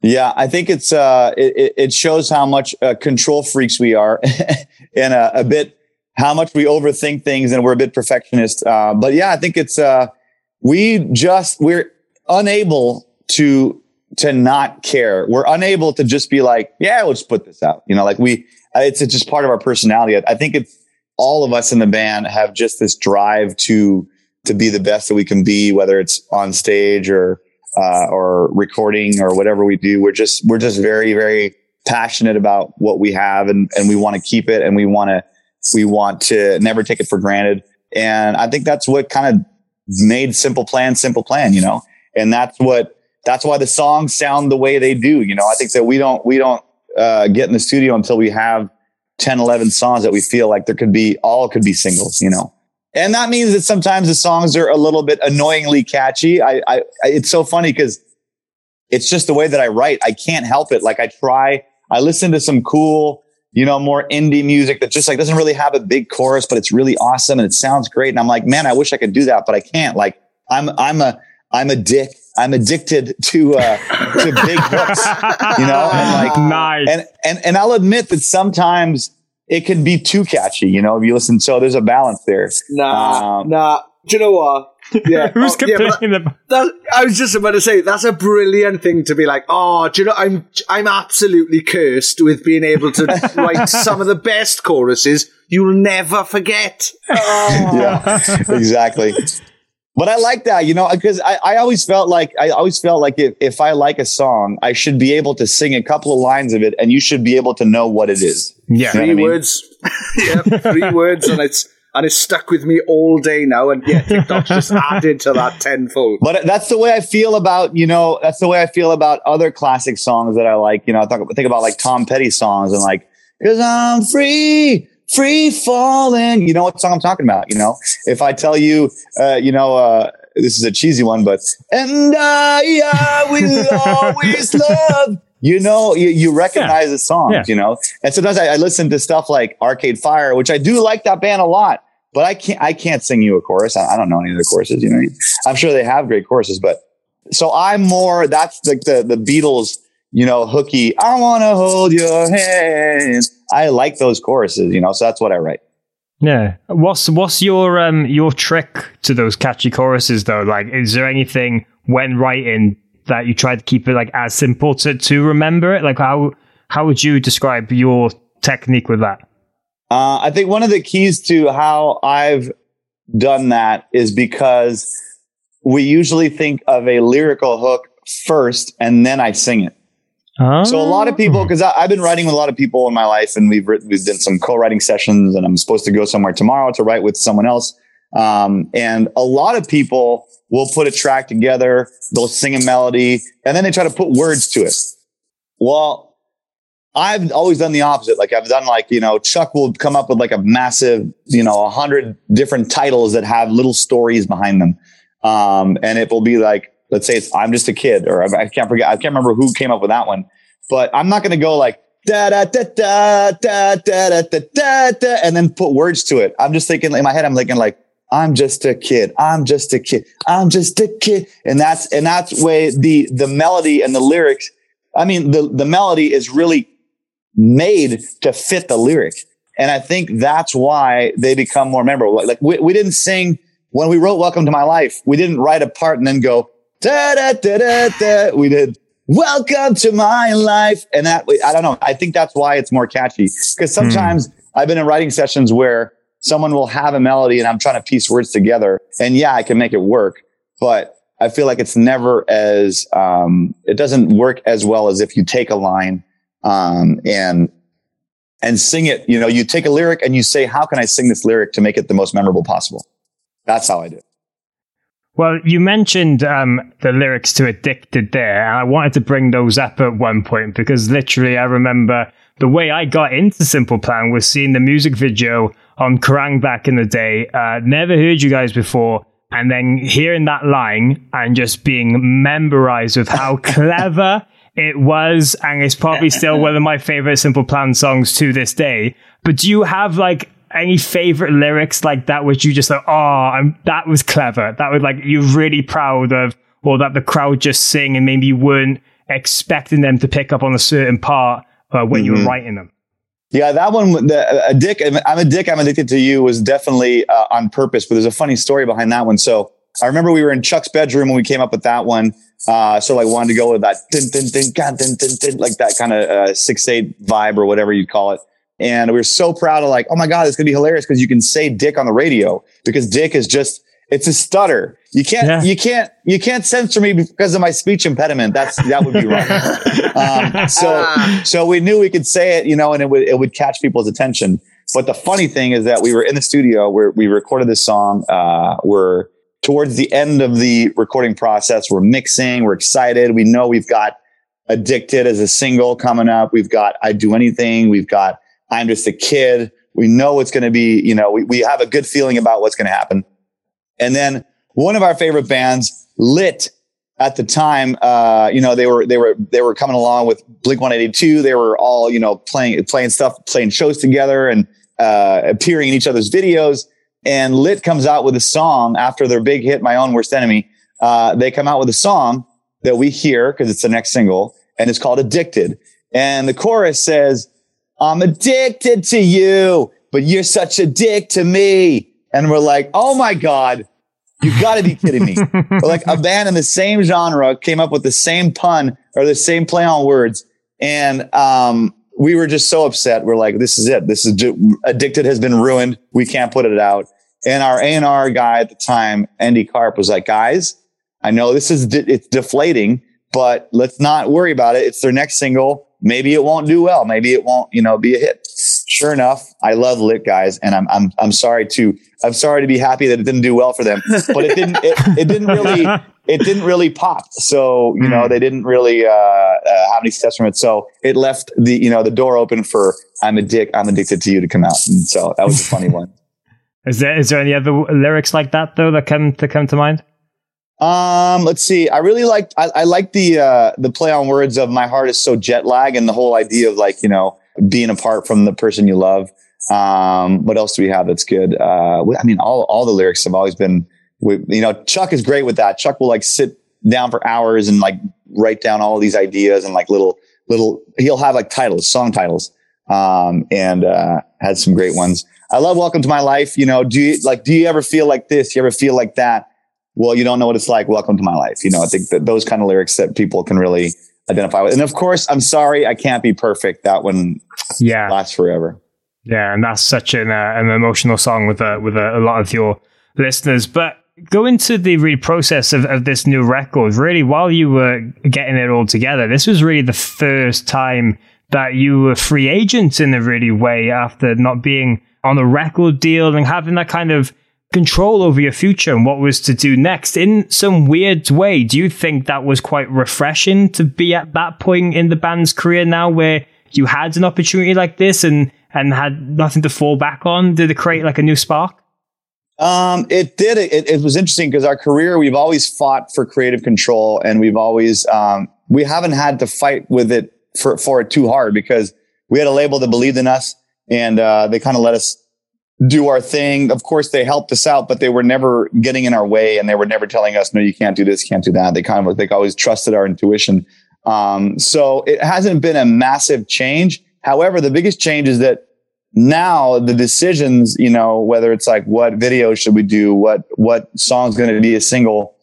Yeah, I think it's uh, it, it shows how much uh, control freaks we are, and uh, a bit how much we overthink things, and we're a bit perfectionist. Uh, but yeah, I think it's uh, we just we're unable to to not care. We're unable to just be like, yeah, let's put this out. You know, like we, it's just part of our personality. I think it's all of us in the band have just this drive to, to be the best that we can be, whether it's on stage or, uh, or recording or whatever we do. We're just, we're just very, very passionate about what we have and, and we want to keep it and we want to, we want to never take it for granted. And I think that's what kind of made simple plan, simple plan, you know, and that's what, that's why the songs sound the way they do. You know, I think that we don't, we don't, uh, get in the studio until we have 10, 11 songs that we feel like there could be, all could be singles, you know. And that means that sometimes the songs are a little bit annoyingly catchy. I, I, it's so funny because it's just the way that I write. I can't help it. Like I try, I listen to some cool, you know, more indie music that just like doesn't really have a big chorus, but it's really awesome and it sounds great. And I'm like, man, I wish I could do that, but I can't. Like I'm, I'm a, I'm a dick. I'm addicted to uh, to big hooks, you know, and like nice. And and and I'll admit that sometimes it can be too catchy, you know. If you listen, so there's a balance there. Nah, um, nah. Do you know what? Yeah, who's oh, complaining yeah, that, I was just about to say that's a brilliant thing to be like. Oh, do you know? I'm I'm absolutely cursed with being able to write some of the best choruses you'll never forget. Oh. Yeah, exactly but I like that, you know, because I, I always felt like I always felt like if, if I like a song, I should be able to sing a couple of lines of it, and you should be able to know what it is. Yeah, three I mean? words. yeah, three words, and it's and it's stuck with me all day now. And yeah, TikTok's just added to that tenfold. But that's the way I feel about you know that's the way I feel about other classic songs that I like. You know, I think, think about like Tom Petty songs and like because I'm free free falling. You know what song I'm talking about? You know, if I tell you, uh, you know, uh, this is a cheesy one, but and I, I will always love. You know, you, you recognize yeah. the songs, yeah. you know, and sometimes I, I listen to stuff like Arcade Fire, which I do like that band a lot, but I can't, I can't sing you a chorus. I, I don't know any of the choruses, you know, I'm sure they have great choruses, but so I'm more, that's like the, the Beatles, you know, hooky. I want to hold your hand I like those choruses, you know, so that's what I write. Yeah. What's what's your um your trick to those catchy choruses though? Like is there anything when writing that you try to keep it like as simple to to remember it? Like how how would you describe your technique with that? Uh, I think one of the keys to how I've done that is because we usually think of a lyrical hook first and then I sing it. So a lot of people, because oh. I've been writing with a lot of people in my life, and we've written, we've done some co-writing sessions, and I'm supposed to go somewhere tomorrow to write with someone else. Um, and a lot of people will put a track together, they'll sing a melody, and then they try to put words to it. Well, I've always done the opposite. Like I've done like, you know, Chuck will come up with like a massive, you know, a hundred different titles that have little stories behind them. Um, and it will be like, let's say it's I'm just a kid, or I can't forget, I can't remember who came up with that one, but I'm not going to go like da da da da da da da da da and then put words to it. I'm just thinking in my head, I'm thinking like I'm just a kid. I'm just a kid. I'm just a kid, and that's and that's way the the melody and the lyrics. I mean, the the melody is really made to fit the lyric. And I think that's why they become more memorable. Like, like we, we didn't sing when we wrote Welcome to My Life. We didn't write a part and then go, Da, da, da, da, da. We did welcome to my life. And that, I don't know. I think that's why it's more catchy because sometimes mm. I've been in writing sessions where someone will have a melody and I'm trying to piece words together. And yeah, I can make it work, but I feel like it's never as, um, it doesn't work as well as if you take a line, um, and, and sing it. You know, you take a lyric and you say, how can I sing this lyric to make it the most memorable possible? That's how I do it. Well, you mentioned um, the lyrics to Addicted there, and I wanted to bring those up at one point because literally I remember the way I got into Simple Plan was seeing the music video on Kerrang back in the day. Uh, never heard you guys before, and then hearing that line and just being memorized with how clever it was, and it's probably still one of my favorite Simple Plan songs to this day. But do you have like any favorite lyrics like that which you just like, oh, I'm, that was clever. That was like you're really proud of, or that the crowd just sing and maybe you weren't expecting them to pick up on a certain part uh, when mm-hmm. you were mm-hmm. writing them. Yeah, that one, the, a dick. I'm a dick. I'm addicted to you was definitely uh, on purpose, but there's a funny story behind that one. So I remember we were in Chuck's bedroom when we came up with that one. Uh, so like wanted to go with that din, din, din, din, din, din, like that kind of uh, six eight vibe or whatever you call it. And we were so proud of like, oh my God, it's gonna be hilarious because you can say dick on the radio because dick is just it's a stutter. You can't yeah. you can't you can't censor me because of my speech impediment. That's that would be wrong. um, so so we knew we could say it, you know, and it would it would catch people's attention. But the funny thing is that we were in the studio where we recorded this song. Uh, we're towards the end of the recording process. We're mixing. We're excited. We know we've got addicted as a single coming up. We've got I do anything. We've got I'm just a kid. We know it's going to be, you know, we, we have a good feeling about what's going to happen. And then one of our favorite bands, Lit, at the time, uh, you know, they were, they were, they were coming along with Blink 182. They were all, you know, playing, playing stuff, playing shows together and, uh, appearing in each other's videos. And Lit comes out with a song after their big hit, My Own Worst Enemy. Uh, they come out with a song that we hear because it's the next single and it's called Addicted. And the chorus says, I'm addicted to you, but you're such a dick to me. And we're like, oh my God, you gotta be kidding me. like a band in the same genre came up with the same pun or the same play on words. And, um, we were just so upset. We're like, this is it. This is addicted has been ruined. We can't put it out. And our A&R guy at the time, Andy Karp was like, guys, I know this is, de- it's deflating, but let's not worry about it. It's their next single maybe it won't do well. Maybe it won't, you know, be a hit. Sure enough, I love lit guys, and I'm I'm I'm sorry to I'm sorry to be happy that it didn't do well for them, but it didn't it, it didn't really it didn't really pop. So you know hmm. they didn't really uh, uh, have any success from it. So it left the you know the door open for I'm a dick I'm addicted to you to come out, and so that was a funny one. Is there is there any other lyrics like that though that come to come to mind? Um, let's see. I really like I, I like the uh the play on words of my heart is so jet lag and the whole idea of like, you know, being apart from the person you love. Um, what else do we have that's good? Uh, I mean, all all the lyrics have always been, you know, Chuck is great with that. Chuck will like sit down for hours and like write down all these ideas and like little little. He'll have like titles, song titles, um, and uh, had some great ones. I love Welcome to My Life. You know, do you like? Do you ever feel like this? You ever feel like that? well, you don't know what it's like. Welcome to my life. You know, I think that those kind of lyrics that people can really identify with. And of course, I'm sorry, I can't be perfect. That one, yeah, lasts forever. Yeah, and that's such an uh, an emotional song with uh, with a, a, lot of your listeners. But go into the real process of, of this new record. Really, while you were getting it all together, this was really the first time that you were free agent in a really way after not being on a record deal and having that kind of control over your future and what was to do next in some weird way. Do you think that was quite refreshing to be at that point in the band's career now where you had an opportunity like this and, and had nothing to fall back on? Did it create like a new spark? Um, it did. It, it was interesting because our career, we've always fought for creative control and we've always, um, we haven't had to fight with it for, for it too hard because we had a label that believed in us and, uh, they kind of let us do our thing. Of course, they helped us out, but they were never getting in our way and they were never telling us, no, you can't do this, can't do that. They kind of, they always trusted our intuition. Um, so it hasn't been a massive change. However, the biggest change is that now the decisions, you know, whether it's like what video should we do, what, what song's going to be a single,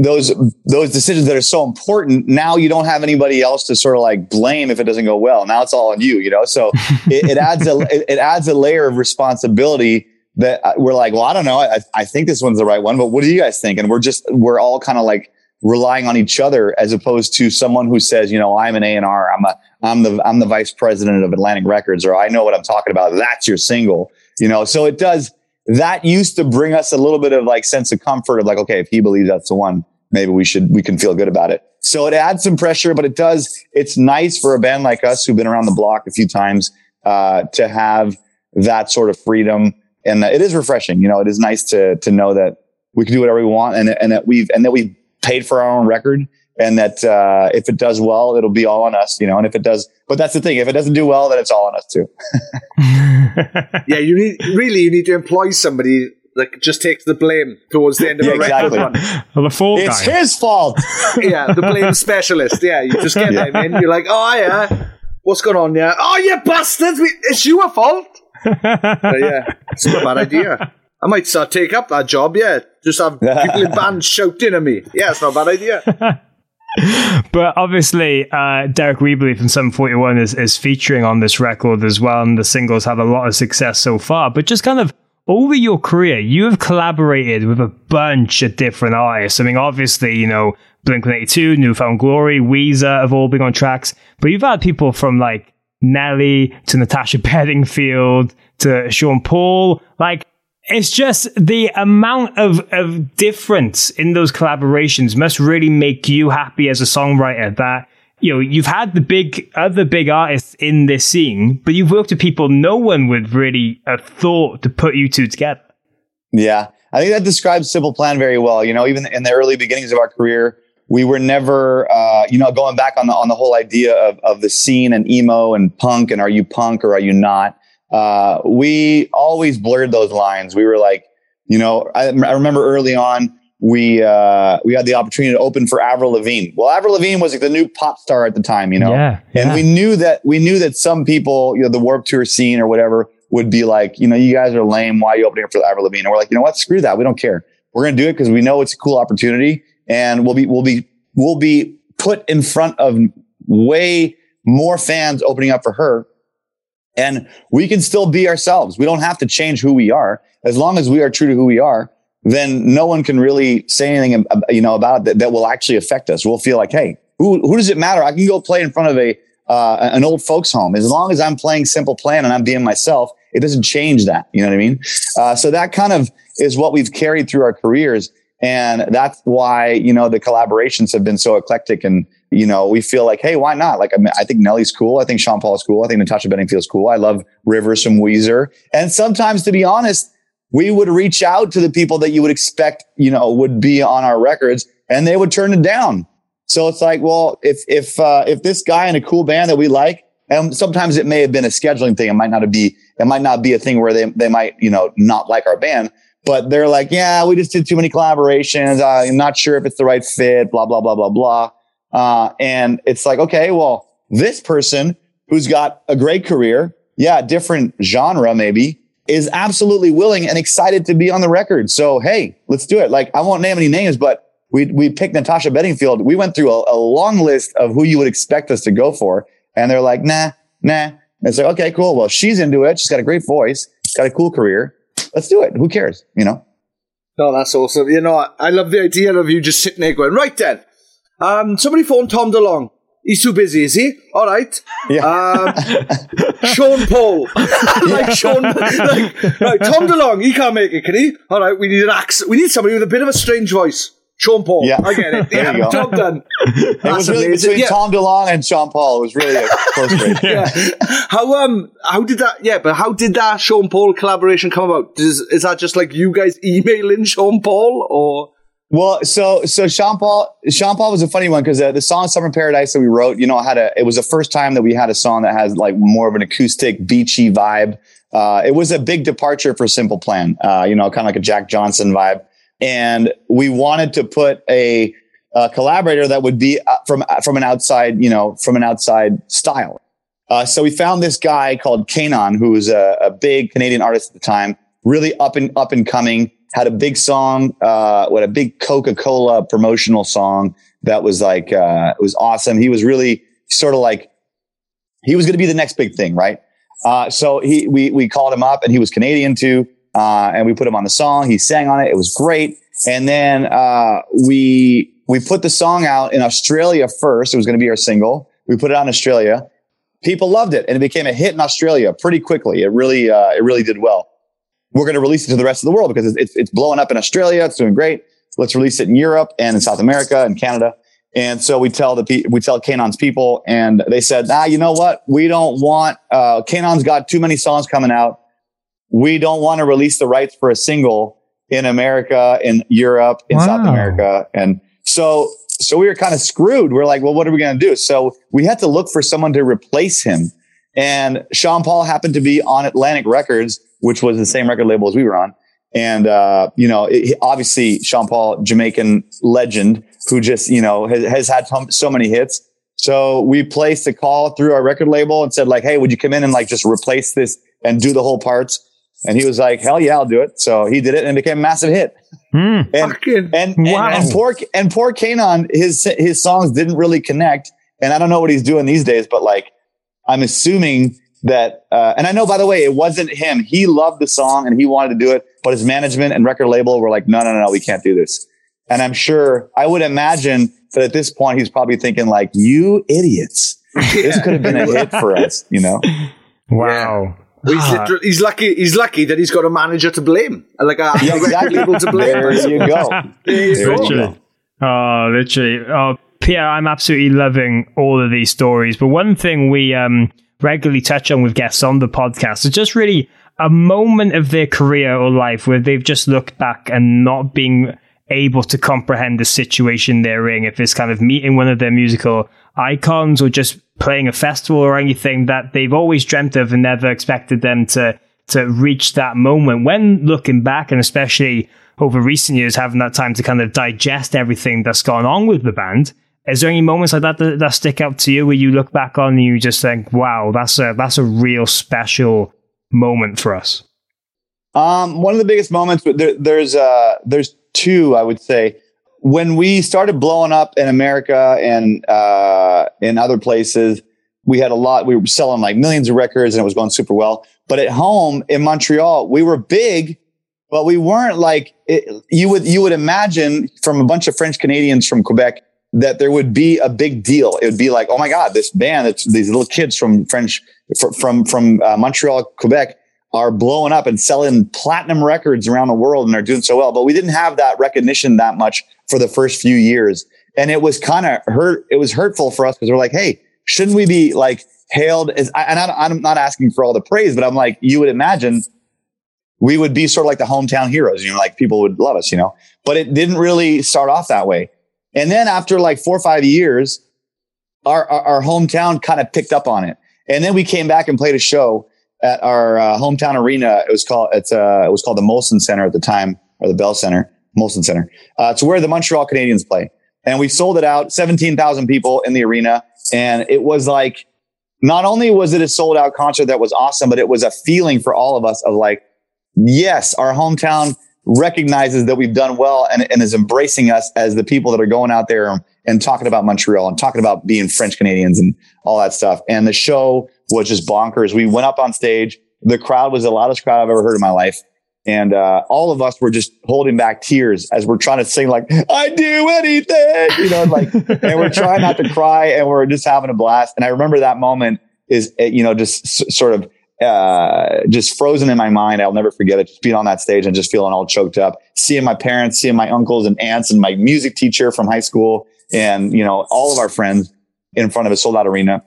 those those decisions that are so important now you don't have anybody else to sort of like blame if it doesn't go well. Now it's all on you you know? So it, it adds a it, it adds a layer of responsibility that uh, we're like well i don't know. I, I think this one's the right one but what do you guys think? And we're just we're all kind of like relying on each other as opposed to someone who says you know i'm an a&r i'm a i'm the i'm the vice president of atlantic records or i know what i'm talking about that's your single you know? So it does that used to bring us a little bit of like sense of comfort of like, okay, if he believes that's the one, maybe we should, we can feel good about it. So it adds some pressure, but it does, it's nice for a band like us who've been around the block a few times, uh, to have that sort of freedom. And it is refreshing. You know, it is nice to, to know that we can do whatever we want and, and that we've, and that we've paid for our own record and that, uh, if it does well, it'll be all on us, you know, and if it does, but that's the thing. If it doesn't do well, then it's all on us too. yeah, you need really you need to employ somebody that just takes the blame towards the end of Yeah, a record exactly. run. Well, the fall It's guy. his fault. Yeah, the blame specialist. Yeah, you just get them in. You're like, oh yeah, what's going on? Yeah, oh you bastards, we, it's your fault. But yeah, it's not a bad idea. I might start take up that job. Yeah, just have people in bands shouting at me. Yeah, it's not a bad idea. But obviously, uh, Deryck Whibley from Sum 41 is, is featuring on this record as well, and the singles have a lot of success so far. But just kind of over your career, you have collaborated with a bunch of different artists. I mean, obviously, you know, Blink 182, New Found Glory, Weezer have all been on tracks, but you've had people from like Nelly to Natasha Bedingfield to Sean Paul. Like, it's just the amount of, of difference in those collaborations must really make you happy as a songwriter that you know you've had the big other big artists in this scene but you've worked with people no one would really have thought to put you two together Yeah. I think that describes Simple Plan very well. You know, even in the early beginnings of our career, we were never, uh, you know, going back on the, on the whole idea of, of the scene and emo and punk and are you punk or are you not? Uh, we always blurred those lines. We were like, you know, I, I remember early on, we, uh, we had the opportunity to open for Avril Lavigne. Well, Avril Lavigne was like the new pop star at the time, you know? Yeah, And yeah. we knew that, we knew that some people, you know, the Warped Tour scene or whatever would be like, you know, you guys are lame. Why are you opening up for Avril Lavigne? And we're like, you know what? Screw that. We don't care. We're going to do it because we know it's a cool opportunity and we'll be, we'll be, we'll be put in front of way more fans opening up for her. And we can still be ourselves. We don't have to change who we are. As long as we are true to who we are, then no one can really say anything, you know, about it that, that will actually affect us. We'll feel like, hey, who, who does it matter? I can go play in front of a, uh, an old folks home. As long as I'm playing simple plan and I'm being myself, it doesn't change that. You know what I mean? Uh, so that kind of is what we've carried through our careers. And that's why, you know, the collaborations have been so eclectic and, you know, we feel like, hey, why not? Like, I, mean, I think Nelly's cool. I think Sean Paul's cool. I think Natasha Bedingfield's cool. I love Rivers from Weezer. And sometimes, to be honest, we would reach out to the people that you would expect, you know, would be on our records and they would turn it down. So it's like, well, if, if, uh, if this guy in a cool band that we like, and sometimes it may have been a scheduling thing. It might not be, it might not be a thing where they, they might, you know, not like our band, but they're like, yeah, we just did too many collaborations. Uh, I'm not sure if it's the right fit, blah, blah, blah, blah, blah. Uh, and it's like, okay, well, this person who's got a great career, yeah, different genre maybe, is absolutely willing and excited to be on the record. So, hey, let's do it. Like, I won't name any names, but we, we picked Natasha Bedingfield. We went through a, a long list of who you would expect us to go for. And they're like, nah, nah. And it's like, okay, cool. Well, she's into it. She's got a great voice, She's got a cool career. Let's do it. Who cares? You know? No, that's awesome. You know, I, I love the idea of you just sitting there going, right then, um, somebody phone Tom DeLonge. He's too busy, is he? All right. Yeah. Um, Sean Paul. like Sean, like, right, Tom DeLonge, he can't make it, can he? All right, we need an accent. We need somebody with a bit of a strange voice. Sean Paul. Yeah. I get it. Yeah, go. job done. It was really amazing. between Yeah. Tom DeLonge and Sean Paul. It was really a close race. yeah. How um how did that yeah, but how did that Sean Paul collaboration come about? Is is that just like you guys emailing Sean Paul or Well, so so Sean Paul Sean Paul was a funny one because uh, the song "Summer Paradise" that we wrote, you know, had a it was the first time that we had a song that has like more of an acoustic, beachy vibe. Uh, it was a big departure for Simple Plan, uh, you know, kind of like a Jack Johnson vibe, and we wanted to put a, a collaborator that would be uh, from from an outside, you know, from an outside style. Uh, so we found this guy called K'naan, who was a, a big Canadian artist at the time, really up and up and coming, had a big song, uh, what a big Coca Cola promotional song that was like uh, it was awesome. He was really sort of like he was going to be the next big thing, right? Uh, so he we we called him up, and he was Canadian too, uh, and we put him on the song. He sang on it. It was great. And then uh, we we put the song out in Australia first. It was going to be our single. We put it in Australia. People loved it, and it became a hit in Australia pretty quickly. It really uh, it really did well. We're going to release it to the rest of the world because it's, it's, it's blowing up in Australia. It's doing great. Let's release it in Europe and in South America and Canada. And so we tell the we tell K'naan's people, and they said, "Ah, you know what? We don't want. Uh, K'naan's got too many songs coming out. We don't want to release the rights for a single in America, in Europe, in wow. South America." And so, so we were kind of screwed. We're like, "Well, what are we going to do?" So we had to look for someone to replace him. And Sean Paul happened to be on Atlantic Records, which was the same record label as we were on. And, uh, you know, it, obviously Sean Paul, Jamaican legend who just, you know, has, has had so many hits. So we placed a call through our record label and said like, Hey, would you come in and like just replace this and do the whole parts? And he was like, hell yeah, I'll do it. So he did it and it became a massive hit. Mm. And, and, and, wow. and, and, poor, and poor K'naan, his, his songs didn't really connect. And I don't know what he's doing these days, but like, I'm assuming that, uh, and I know, by the way, it wasn't him. He loved the song and he wanted to do it, but his management and record label were like, no, no, no, no we can't do this. And I'm sure, I would imagine that at this point, he's probably thinking like, you idiots. This could have been a hit for us, you know? Wow. Well, he's, ah. he's, lucky. He's lucky that he's got a manager to blame, like a yeah, exactly. people to blame. There you go. There you go. Oh, literally. Oh, Pierre, I'm absolutely loving all of these stories. But one thing we um, regularly touch on with guests on the podcast is just really a moment of their career or life where they've just looked back and not being able to comprehend the situation they're in. If it's kind of meeting one of their musical icons or just playing a festival or anything that they've always dreamt of and never expected them to to reach that moment. When looking back, and especially over recent years, having that time to kind of digest everything that's gone on with the band, is there any moments like that, that that, stick out to you where you look back on and you just think, "Wow, that's a that's a real special moment for us"? Um, one of the biggest moments, but there, there's uh, there's two, I would say. When we started blowing up in America and uh, in other places, we had a lot. We were selling like millions of records, and it was going super well. But at home in Montreal, we were big, but we weren't like it, you would you would imagine from a bunch of French Canadians from Quebec that there would be a big deal. It would be like, oh my God, this band, it's these little kids from French, from, from uh, Montreal, Quebec are blowing up and selling platinum records around the world and are doing so well. But we didn't have that recognition that much for the first few years. And it was kind of hurt. It was hurtful for us because we're like, Hey, shouldn't we be like hailed as, and I'm not asking for all the praise, but I'm like, you would imagine we would be sort of like the hometown heroes, you know, like people would love us, you know, but it didn't really start off that way. And then after like four or five years, our, our, our hometown kind of picked up on it. And then we came back and played a show at our uh, hometown arena. It was called, it's, uh, it was called the Molson Center at the time, or the Bell Center, Molson Center. Uh, it's where the Montreal Canadiens play. And we sold it out, 17,000 people in the arena. And it was like, not only was it a sold out concert that was awesome, but it was a feeling for all of us of like, yes, our hometown recognizes that we've done well and, and is embracing us as the people that are going out there and, talking about Montreal and talking about being French Canadians and all that stuff. And the show was just bonkers. We went up on stage. The crowd was the loudest crowd I've ever heard in my life. And uh, all of us were just holding back tears as we're trying to sing like "I do anything," you know, like, and we're trying not to cry, and we're just having a blast. And I remember that moment is, you know, just s- sort of uh, just frozen in my mind. I'll never forget it. Just being on that stage and just feeling all choked up, seeing my parents, seeing my uncles and aunts and my music teacher from high school and, you know, all of our friends in front of a sold out arena.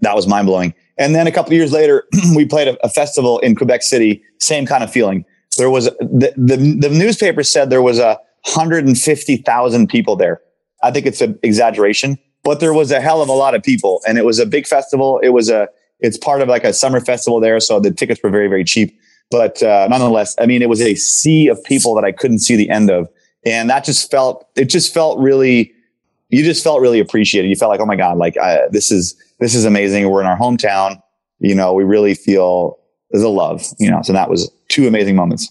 That was mind blowing. And then a couple years later, we played a, a, festival in Quebec City. Same kind of feeling. There was the, the, the newspaper said there was a 150,000 people there. I think it's an exaggeration, but there was a hell of a lot of people and it was a big festival. It was a, it's part of like a summer festival there, so the tickets were very very cheap. But uh, nonetheless, I mean, it was a sea of people that I couldn't see the end of, and that just felt it just felt really. You just felt really appreciated. You felt like, oh my god, like I, this is this is amazing. We're in our hometown. You know, we really feel the love. You know, so that was two amazing moments.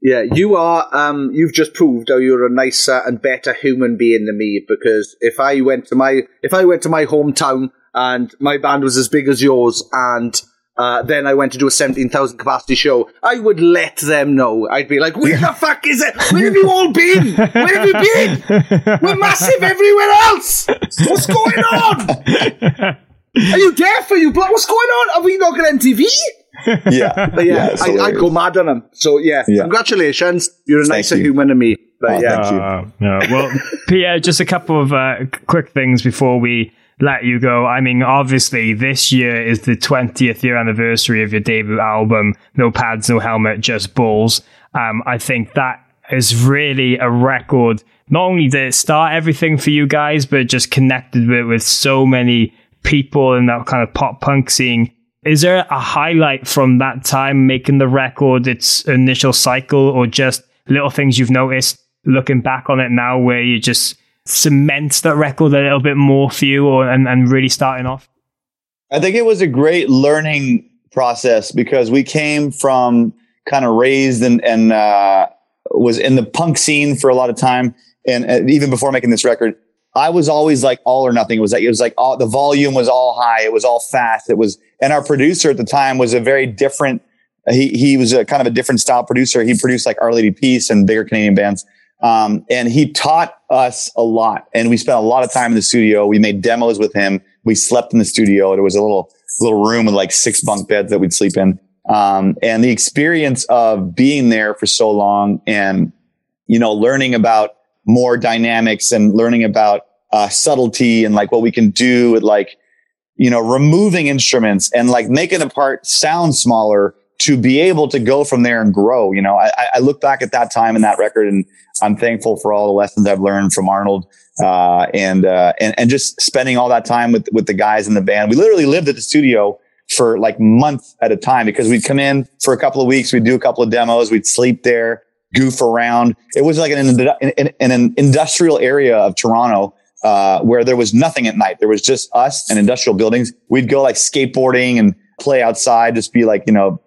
Yeah, you are. Um, you've just proved how you're a nicer and better human being than me. Because if I went to my if I went to my hometown and my band was as big as yours, and uh, then I went to do a seventeen thousand capacity show, I would let them know. I'd be like, "Where the fuck is it? Where have you all been? Where have you been? We're massive everywhere else. What's going on? Are you deaf? Are you black? What's going on? Are we not got MTV?" Yeah. But yeah, it's I, I'd go mad on them. So yeah, Yeah. congratulations. You're a Thank nicer you. human than me. But Oh, yeah, thank you. Uh, yeah. Well, Pierre, just a couple of uh, quick things before we let you go. I mean, obviously, this year is the 20th year anniversary of your debut album, No Pads, No Helmet, Just Balls. Um, I think that is really a record. Not only did it start everything for you guys, but just connected with, with so many people in that kind of pop punk scene. Is there a highlight from that time making the record, its initial cycle, or just little things you've noticed looking back on it now where you just cements that record a little bit more for you or, and, and really starting off? I think it was a great learning process because we came from kind of raised and, and uh, was in the punk scene for a lot of time. And even before making this record, I was always like all or nothing. It was like, it was like all, the volume was all high. It was all fast. It was, and our producer at the time was a very different, he, he was a kind of a different style producer. He produced like Our Lady Peace and bigger Canadian bands. Um, and he taught us a lot and we spent a lot of time in the studio. We made demos with him. We slept in the studio. There was a little, little room with like six bunk beds that we'd sleep in. Um, and the experience of being there for so long and, you know, learning about more dynamics and learning about, uh, subtlety and like what we can do with like, you know, removing instruments and like making a part sound smaller to be able to go from there and grow. You know, I, I look back at that time and that record and I'm thankful for all the lessons I've learned from Arnold, uh, and, uh, and, and just spending all that time with, with the guys in the band. We literally lived at the studio for like months at a time because we'd come in for a couple of weeks. We'd do a couple of demos. We'd sleep there, goof around. It was like an, in an industrial area of Toronto uh, where there was nothing at night. There was just us and industrial buildings. We'd go like skateboarding and play outside, just be like, you know,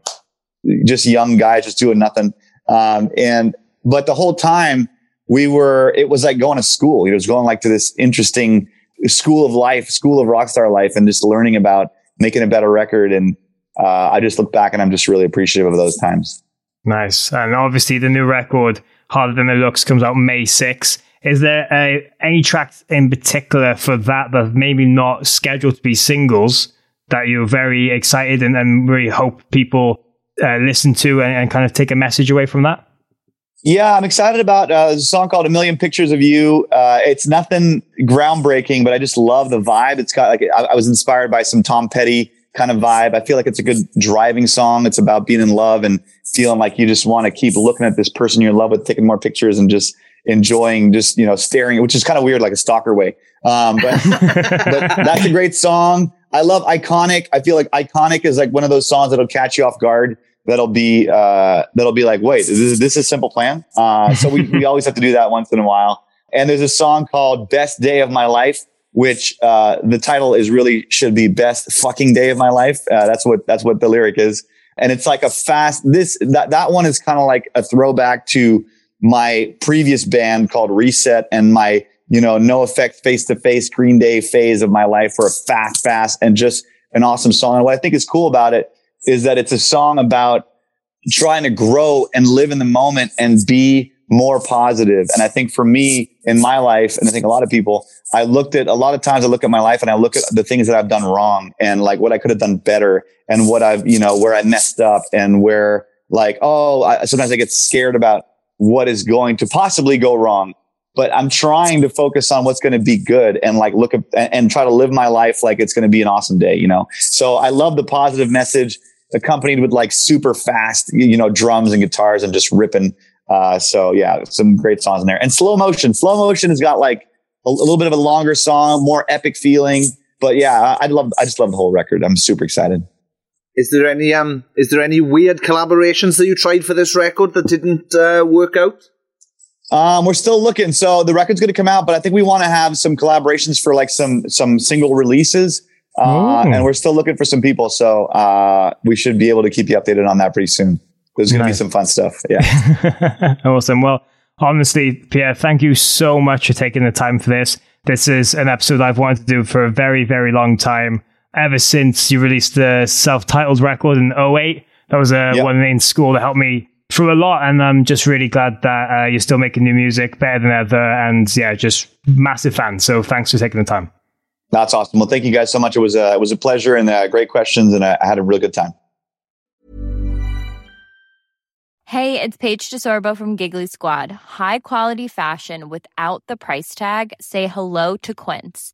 just young guys just doing nothing. Um, and, but the whole time we were, it was like going to school. It was going like to this interesting school of life, school of rock star life and just learning about making a better record. And, uh, I just look back and I'm just really appreciative of those times. Nice. And obviously, the new record, Harder Than It Looks, comes out May 6th. Is there uh, any tracks in particular for that that maybe not scheduled to be singles that you're very excited and, and really hope people uh, listen to and, and kind of take a message away from that? Yeah, I'm excited about uh, a song called "A Million Pictures of You." Uh, it's nothing groundbreaking, but I just love the vibe. It's got like I, I was inspired by some Tom Petty kind of vibe. I feel like it's a good driving song. It's about being in love and feeling like you just want to keep looking at this person you're in love with, taking more pictures, and just enjoying, just you know, staring, which is kind of weird, like a stalker way. Um, but but that's a great song. I love iconic. I feel like iconic is like one of those songs that'll catch you off guard that'll be uh that'll be like wait is this, this is simple plan? Uh so we, we always have to do that once in a while. And there's a song called best day of my life which uh the title is really should be best fucking day of my life. Uh, that's what that's what the lyric is. And it's like a fast this that that one is kind of like a throwback to my previous band called reset and my you know NOFX face to face green day phase of my life for a fast fast and just an awesome song and what i think is cool about it is that it's a song about trying to grow and live in the moment and be more positive. And I think for me in my life, and I think a lot of people, I looked at a lot of times I look at my life and I look at the things that I've done wrong and like what I could have done better and what I've, you know, where I messed up and where like, oh, I, sometimes I get scared about what is going to possibly go wrong. But I'm trying to focus on what's going to be good and like look at and, try to live my life like it's going to be an awesome day, you know? So I love the positive message accompanied with like super fast, you know, drums and guitars and just ripping. Uh, so yeah, some great songs in there and slow motion. Slow motion has got like a, a little bit of a longer song, more epic feeling. But yeah, I, I love, I just love the whole record. I'm super excited. Is there any um? Is there any weird collaborations that you tried for this record that didn't uh, work out? Um, we're still looking. So the record's going to come out, but I think we want to have some collaborations for like some some single releases. Uh, and we're still looking for some people. So uh, we should be able to keep you updated on that pretty soon. there's going to be some fun stuff. Yeah. awesome. Well, honestly, Pierre, thank you so much for taking the time for this. This is an episode I've wanted to do for a very, very long time. Ever since you released the self-titled record in 08. That was uh, yep. one in school that helped me through a lot, and I'm just really glad that uh, you're still making new music better than ever. And yeah, just massive fan. So thanks for taking the time. That's awesome. Well, thank you guys so much. It was a, it was a pleasure and uh, great questions, and I, I had a really good time. Hey, it's Paige DeSorbo from Giggly Squad. High quality fashion without the price tag. Say hello to Quince.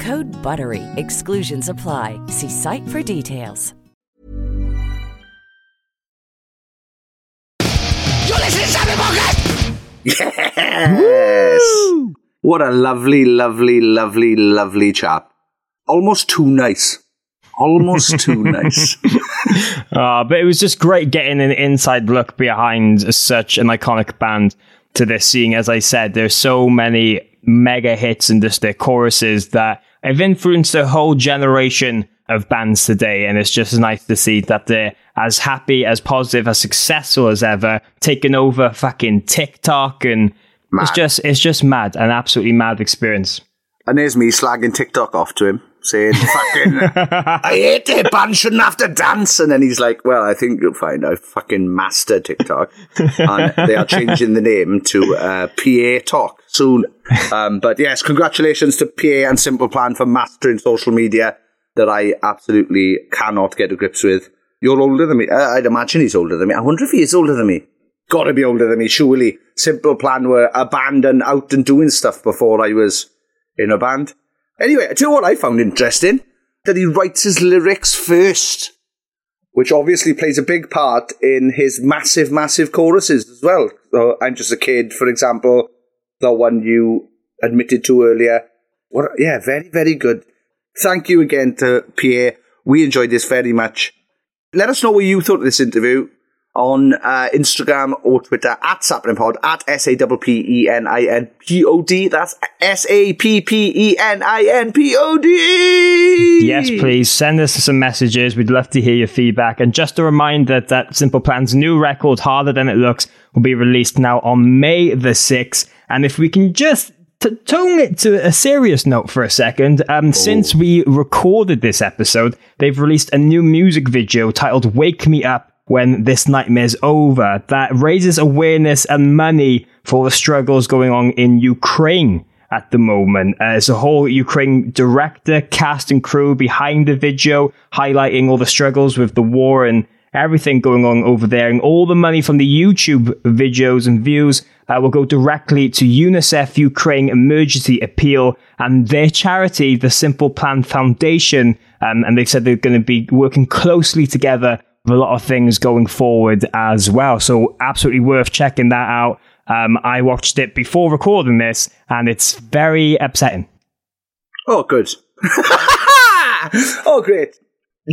Code BUTTERY. Exclusions apply. See site for details. You listen to Yes! Woo! What a lovely, lovely, lovely, lovely chap. Almost too nice. Almost too nice. uh, but it was just great getting an inside look behind such an iconic band to this, seeing, as I said, there's so many mega hits and just their choruses that have influenced a whole generation of bands today. And it's just nice to see that they're as happy, as positive, as successful as ever, taking over fucking TikTok. And mad. it's just, it's just mad, an absolutely mad experience. And there's me slagging TikTok off to him, saying, fucking, I hate it, band shouldn't have to dance. And then he's like, well, I think you'll find I fucking master TikTok. and they are changing the name to uh, PA Talk soon. Um, but yes, congratulations to PA and Simple Plan for mastering social media that I absolutely cannot get to grips with. You're older than me. Uh, I'd imagine he's older than me. I wonder if he is older than me. Gotta be older than me, surely. Simple Plan were a band and out and doing stuff before I was in a band. Anyway, do you know what I found interesting? That he writes his lyrics first, which obviously plays a big part in his massive, massive choruses as well. So I'm just a kid, for example, the one you admitted to earlier. What? Yeah, very, very good. Thank you again to Pierre. We enjoyed this very much. Let us know what you thought of this interview on uh, Instagram or Twitter at Sappeninpod at S A P P E N I N P O D. That's S A P P E N I N P O D. Yes, please send us some messages. We'd love to hear your feedback. And just a reminder that Simple Plan's new record, Harder Than It Looks, will be released now on May the 6th. And if we can just to tone it to a serious note for a second, um, oh. since we recorded this episode, they've released a new music video titled Wake Me Up When This Nightmare's Over that raises awareness and money for the struggles going on in Ukraine at the moment. Uh, there's a whole Ukraine director, cast and crew behind the video, highlighting all the struggles with the war and everything going on over there. And all the money from the YouTube videos and views uh, will go directly to UNICEF Ukraine Emergency Appeal and their charity, the Simple Plan Foundation. Um, and they've said they're going to be working closely together a lot of things going forward as well. So absolutely worth checking that out. Um, I watched it before recording this, and it's very upsetting. Oh, good. oh, great.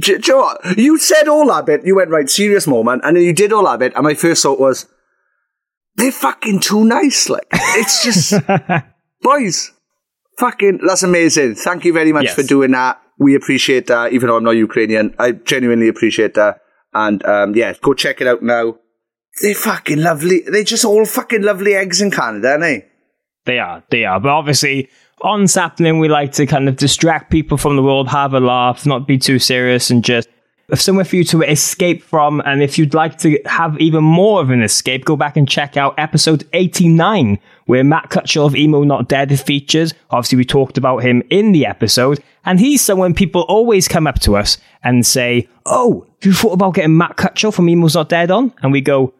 Do, do you know? You said all that bit. You went right, serious moment, and then you did all that bit. And my first thought was, they're fucking too nice. Like it's just boys. Fucking, that's amazing. Thank you very much Yes. for doing that. We appreciate that, even though I'm not Ukrainian. I genuinely appreciate that. And um, yeah, go check it out now. They're fucking lovely. They're just all fucking lovely eggs in Canada, aren't they? They are, they are. But obviously, on Sapling, we like to kind of distract people from the world, have a laugh, not be too serious, and just somewhere for you to escape from. And if you'd like to have even more of an escape, go back and check out episode 89, where Matt Cutshall of Emo Not Dead features. Obviously, we talked about him in the episode. And he's someone people always come up to us and say, Oh, have you thought about getting Matt Cutshall from Emo's Not Dead on? And we go,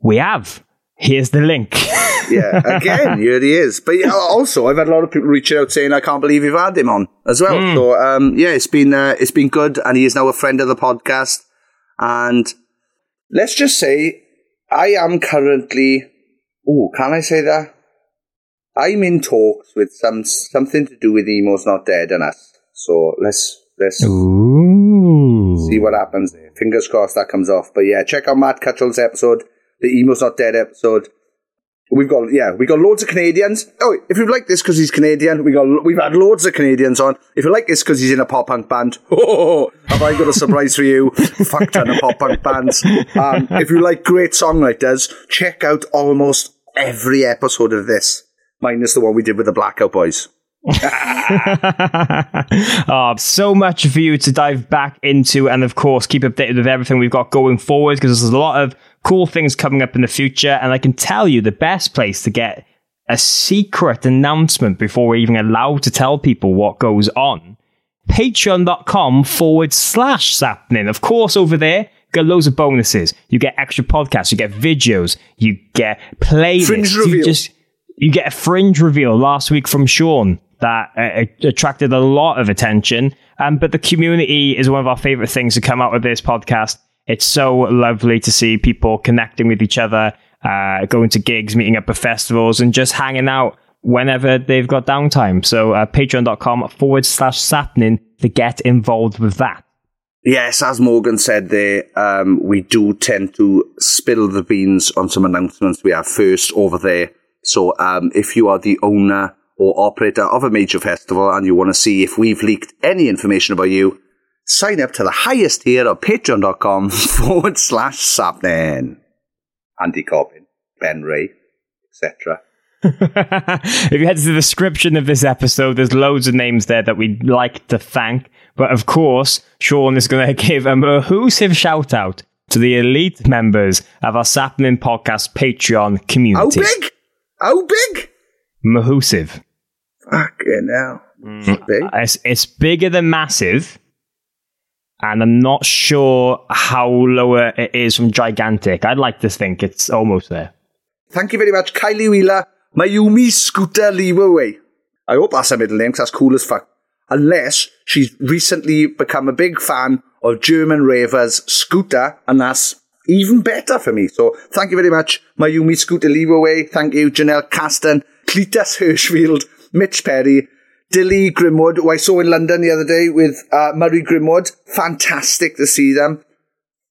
We have. Here's the link. Yeah, again, here he is. But yeah, also, I've had a lot of people reaching out saying, "I can't believe you've had him on as well." Mm. So, um, yeah, it's been uh, it's been good, and he is now a friend of the podcast. And let's just say, I am currently. Oh, can I say that? I'm in talks with some something to do with Emo's Not Dead and us. So let's let's Ooh. see what happens there. Fingers crossed that comes off. But yeah, check out Matt Cutshall's episode, the Emo's Not Dead episode. We've got yeah, we got loads of Canadians. Oh, if you like this because he's Canadian, we got we've had loads of Canadians on. If you like this because he's in a pop punk band, oh, have I got a surprise for you? Fuck ton of pop punk bands. Um, if you like great songwriters, check out almost every episode of this, minus the one we did with the Blackout Boys. oh, so much for you to dive back into and, of course, keep updated with everything we've got going forward because there's a lot of cool things coming up in the future. And I can tell you the best place to get a secret announcement before we're even allowed to tell people what goes on. Patreon.com forward slash sapling. Of course, over there, you get loads of bonuses. You get extra podcasts, you get videos, you get playlists. Fringe You just you get a fringe reveal last week from Sean that uh, attracted a lot of attention. Um, but the community is one of our favorite things to come out of this podcast. It's so lovely to see people connecting with each other, uh, going to gigs, meeting up at festivals, and just hanging out whenever they've got downtime. So uh, patreon.com forward slash sapning to get involved with that. Yes, as Morgan said there, um, we do tend to spill the beans on some announcements we have first over there. So um, if you are the owner or operator of a major festival and you want to see if we've leaked any information about you, sign up to the highest tier of patreon.com forward slash sapnen. Andy Corbin, Ben Ray, etc. if you head to the description of this episode, there's loads of names there that we'd like to thank. But of course, Sean is going to give a massive shout out to the elite members of our Sapling Podcast Patreon How community. big? How big? Mahusive. Fucking hell. Mm. Big. It's, it's bigger than massive. And I'm not sure how lower it is from gigantic. I'd like to think it's almost there. Thank you very much, Kylie Wheeler, Mayumi Scooter Leeway. I hope that's her middle name 'cause that's cool as fuck. Unless she's recently become a big fan of German ravers Scooter, and that's even better for me. So thank you very much, Mayumi Scooter Leeway. Thank you, Janelle Caston, Cletus Hirschfield, Mitch Perry, Dilly Grimwood, who I saw in London the other day with uh, Murray Grimwood. Fantastic to see them.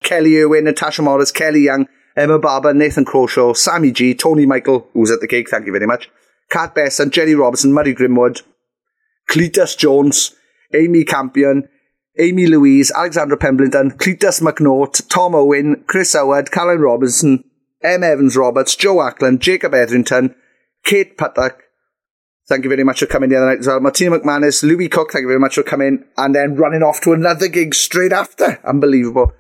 Kelly Irwin, Natasha Morris, Kelly Young, Emma Barber, Nathan Croshaw, Sammy G, Tony Michael, who's at the gig, thank you very much, Kat Besson, Jenny Robertson, Murray Grimwood, Cletus Jones, Amy Campion, Amy Louise, Alexandra Pemberton, Cletus McNaught, Tom Owen, Chris Howard, Caroline Robinson, M. Evans Roberts, Joe Ackland, Jacob Etherington, Kate Puttock, Thank you very much for coming the other night as well. Martina McManus, Louis Cook, thank you very much for coming. And then running off to another gig straight after. Unbelievable.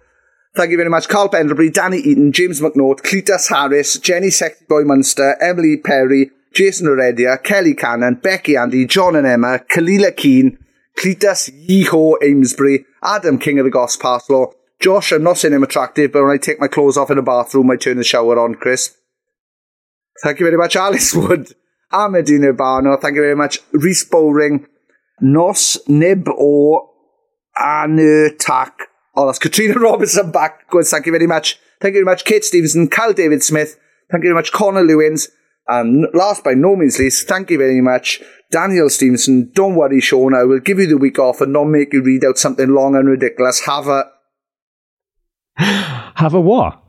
Thank you very much. Carl Penderbury, Danny Eaton, James McNaught, Cletus Harris, Jenny Sexy Boy Munster, Emily Perry, Jason Heredia, Kelly Cannon, Becky Andy, John and Emma, Kalila Keane, Cletus Yeehaw Amesbury, Adam King of the Goss Josh, I'm not saying I'm attractive, but when I take my clothes off in the bathroom, I turn the shower on, Chris. Thank you very much, Alice Wood. Ahmedine Urbano, thank you very much. Reese Bowring, Nos Nib O Anutak. Oh, that's Katrina Robinson back. Good, thank you very much. Thank you very much, Kate Stevenson, Cal David Smith. Thank you very much, Connor Lewins. And last by no means least, thank you very much Daniel Stevenson, don't worry, Sean. I will give you the week off and not make you read out something long and ridiculous. Have a. Have a what?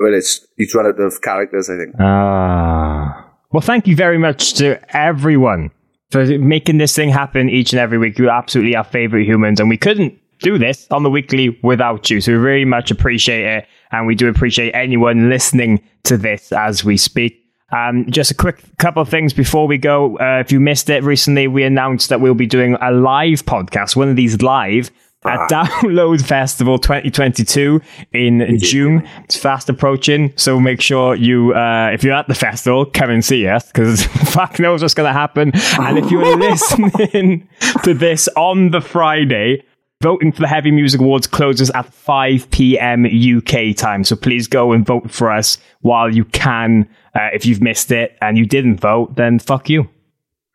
Well, it's he's run out of characters, I think. Ah. Well, thank you very much to everyone for making this thing happen each and every week. You're absolutely our favorite humans, and we couldn't do this on the weekly without you. So we very much appreciate it, and we do appreciate anyone listening to this as we speak. Um, just a quick couple of things before we go. Uh, if you missed it recently, we announced that we'll be doing a live podcast, one of these live at Download Festival 2022 in June. It's fast approaching, so make sure you, uh, if you're at the festival, come and see us because fuck knows what's going to happen. And if you're listening to this on the Friday, voting for the Heavy Music Awards closes at 5 p.m. UK time. So please go and vote for us while you can. Uh, if you've missed it and you didn't vote, then fuck you.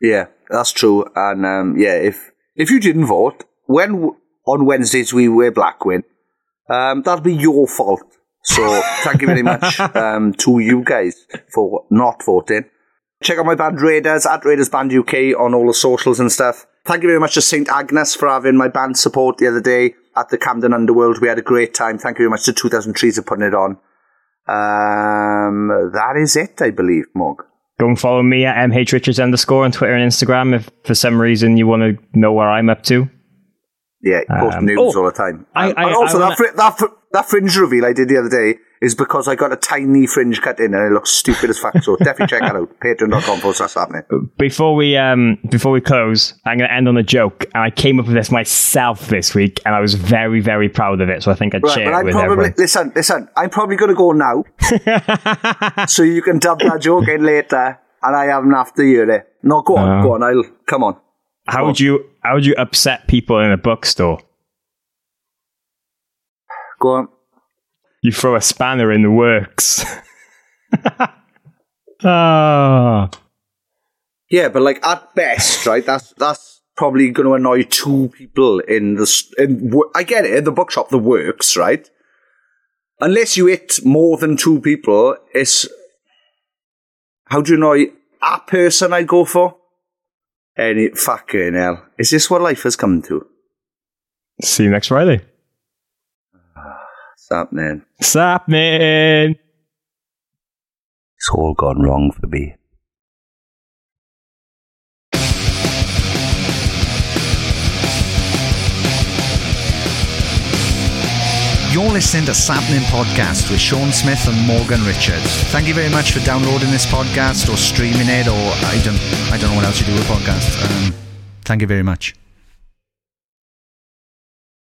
Yeah, that's true. And um, yeah, if if you didn't vote, when on Wednesdays we wear black win, um, that'll be your fault. So thank you very much um, to you guys for not voting. Check out my band Raiders at Raiders Band UK on all the socials and stuff. Thank you very much to St. Agnes for having my band support the other day at the Camden Underworld. We had a great time. Thank you very much to 2000 Trees for putting it on. Um, that is it, I believe, Mog. Go and follow me at mhrichards underscore on Twitter and Instagram if for some reason you want to know where I'm up to. Yeah, post Um, news oh, all the time. I- I- and also, I wanna- that, fr- that, fr- that fringe reveal I did the other day is because I got a tiny fringe cut in and it looks stupid as fuck. So definitely check that out. Patreon.com forward that's happening. Before we um before we close, I'm going to end on a joke, and I came up with this myself this week, and I was very very proud of it. So I think I'd Right, share it with probably everyone. listen, listen. I'm probably going to go now, so you can dub that joke in later, and I haven't have to it. No, go on, Uh. go on. I'll come on. How would you how would you upset people in a bookstore? Go on. You throw a spanner in the works. Ah. Yeah, but like at best, right? That's that's probably going to annoy two people in the in. I get it in the bookshop, the works, right? Unless you hit more than two people, it's how do you know a person I go for? Any fucking hell, is this what life has come to? See you next Friday. What's happening? What's happening? It's all gone wrong for me. You're listening to Sapnin Podcast with Sean Smith and Morgan Richards. Thank you very much for downloading this podcast or streaming it, or I don't, I don't know what else you do with podcasts. Um, thank you very much.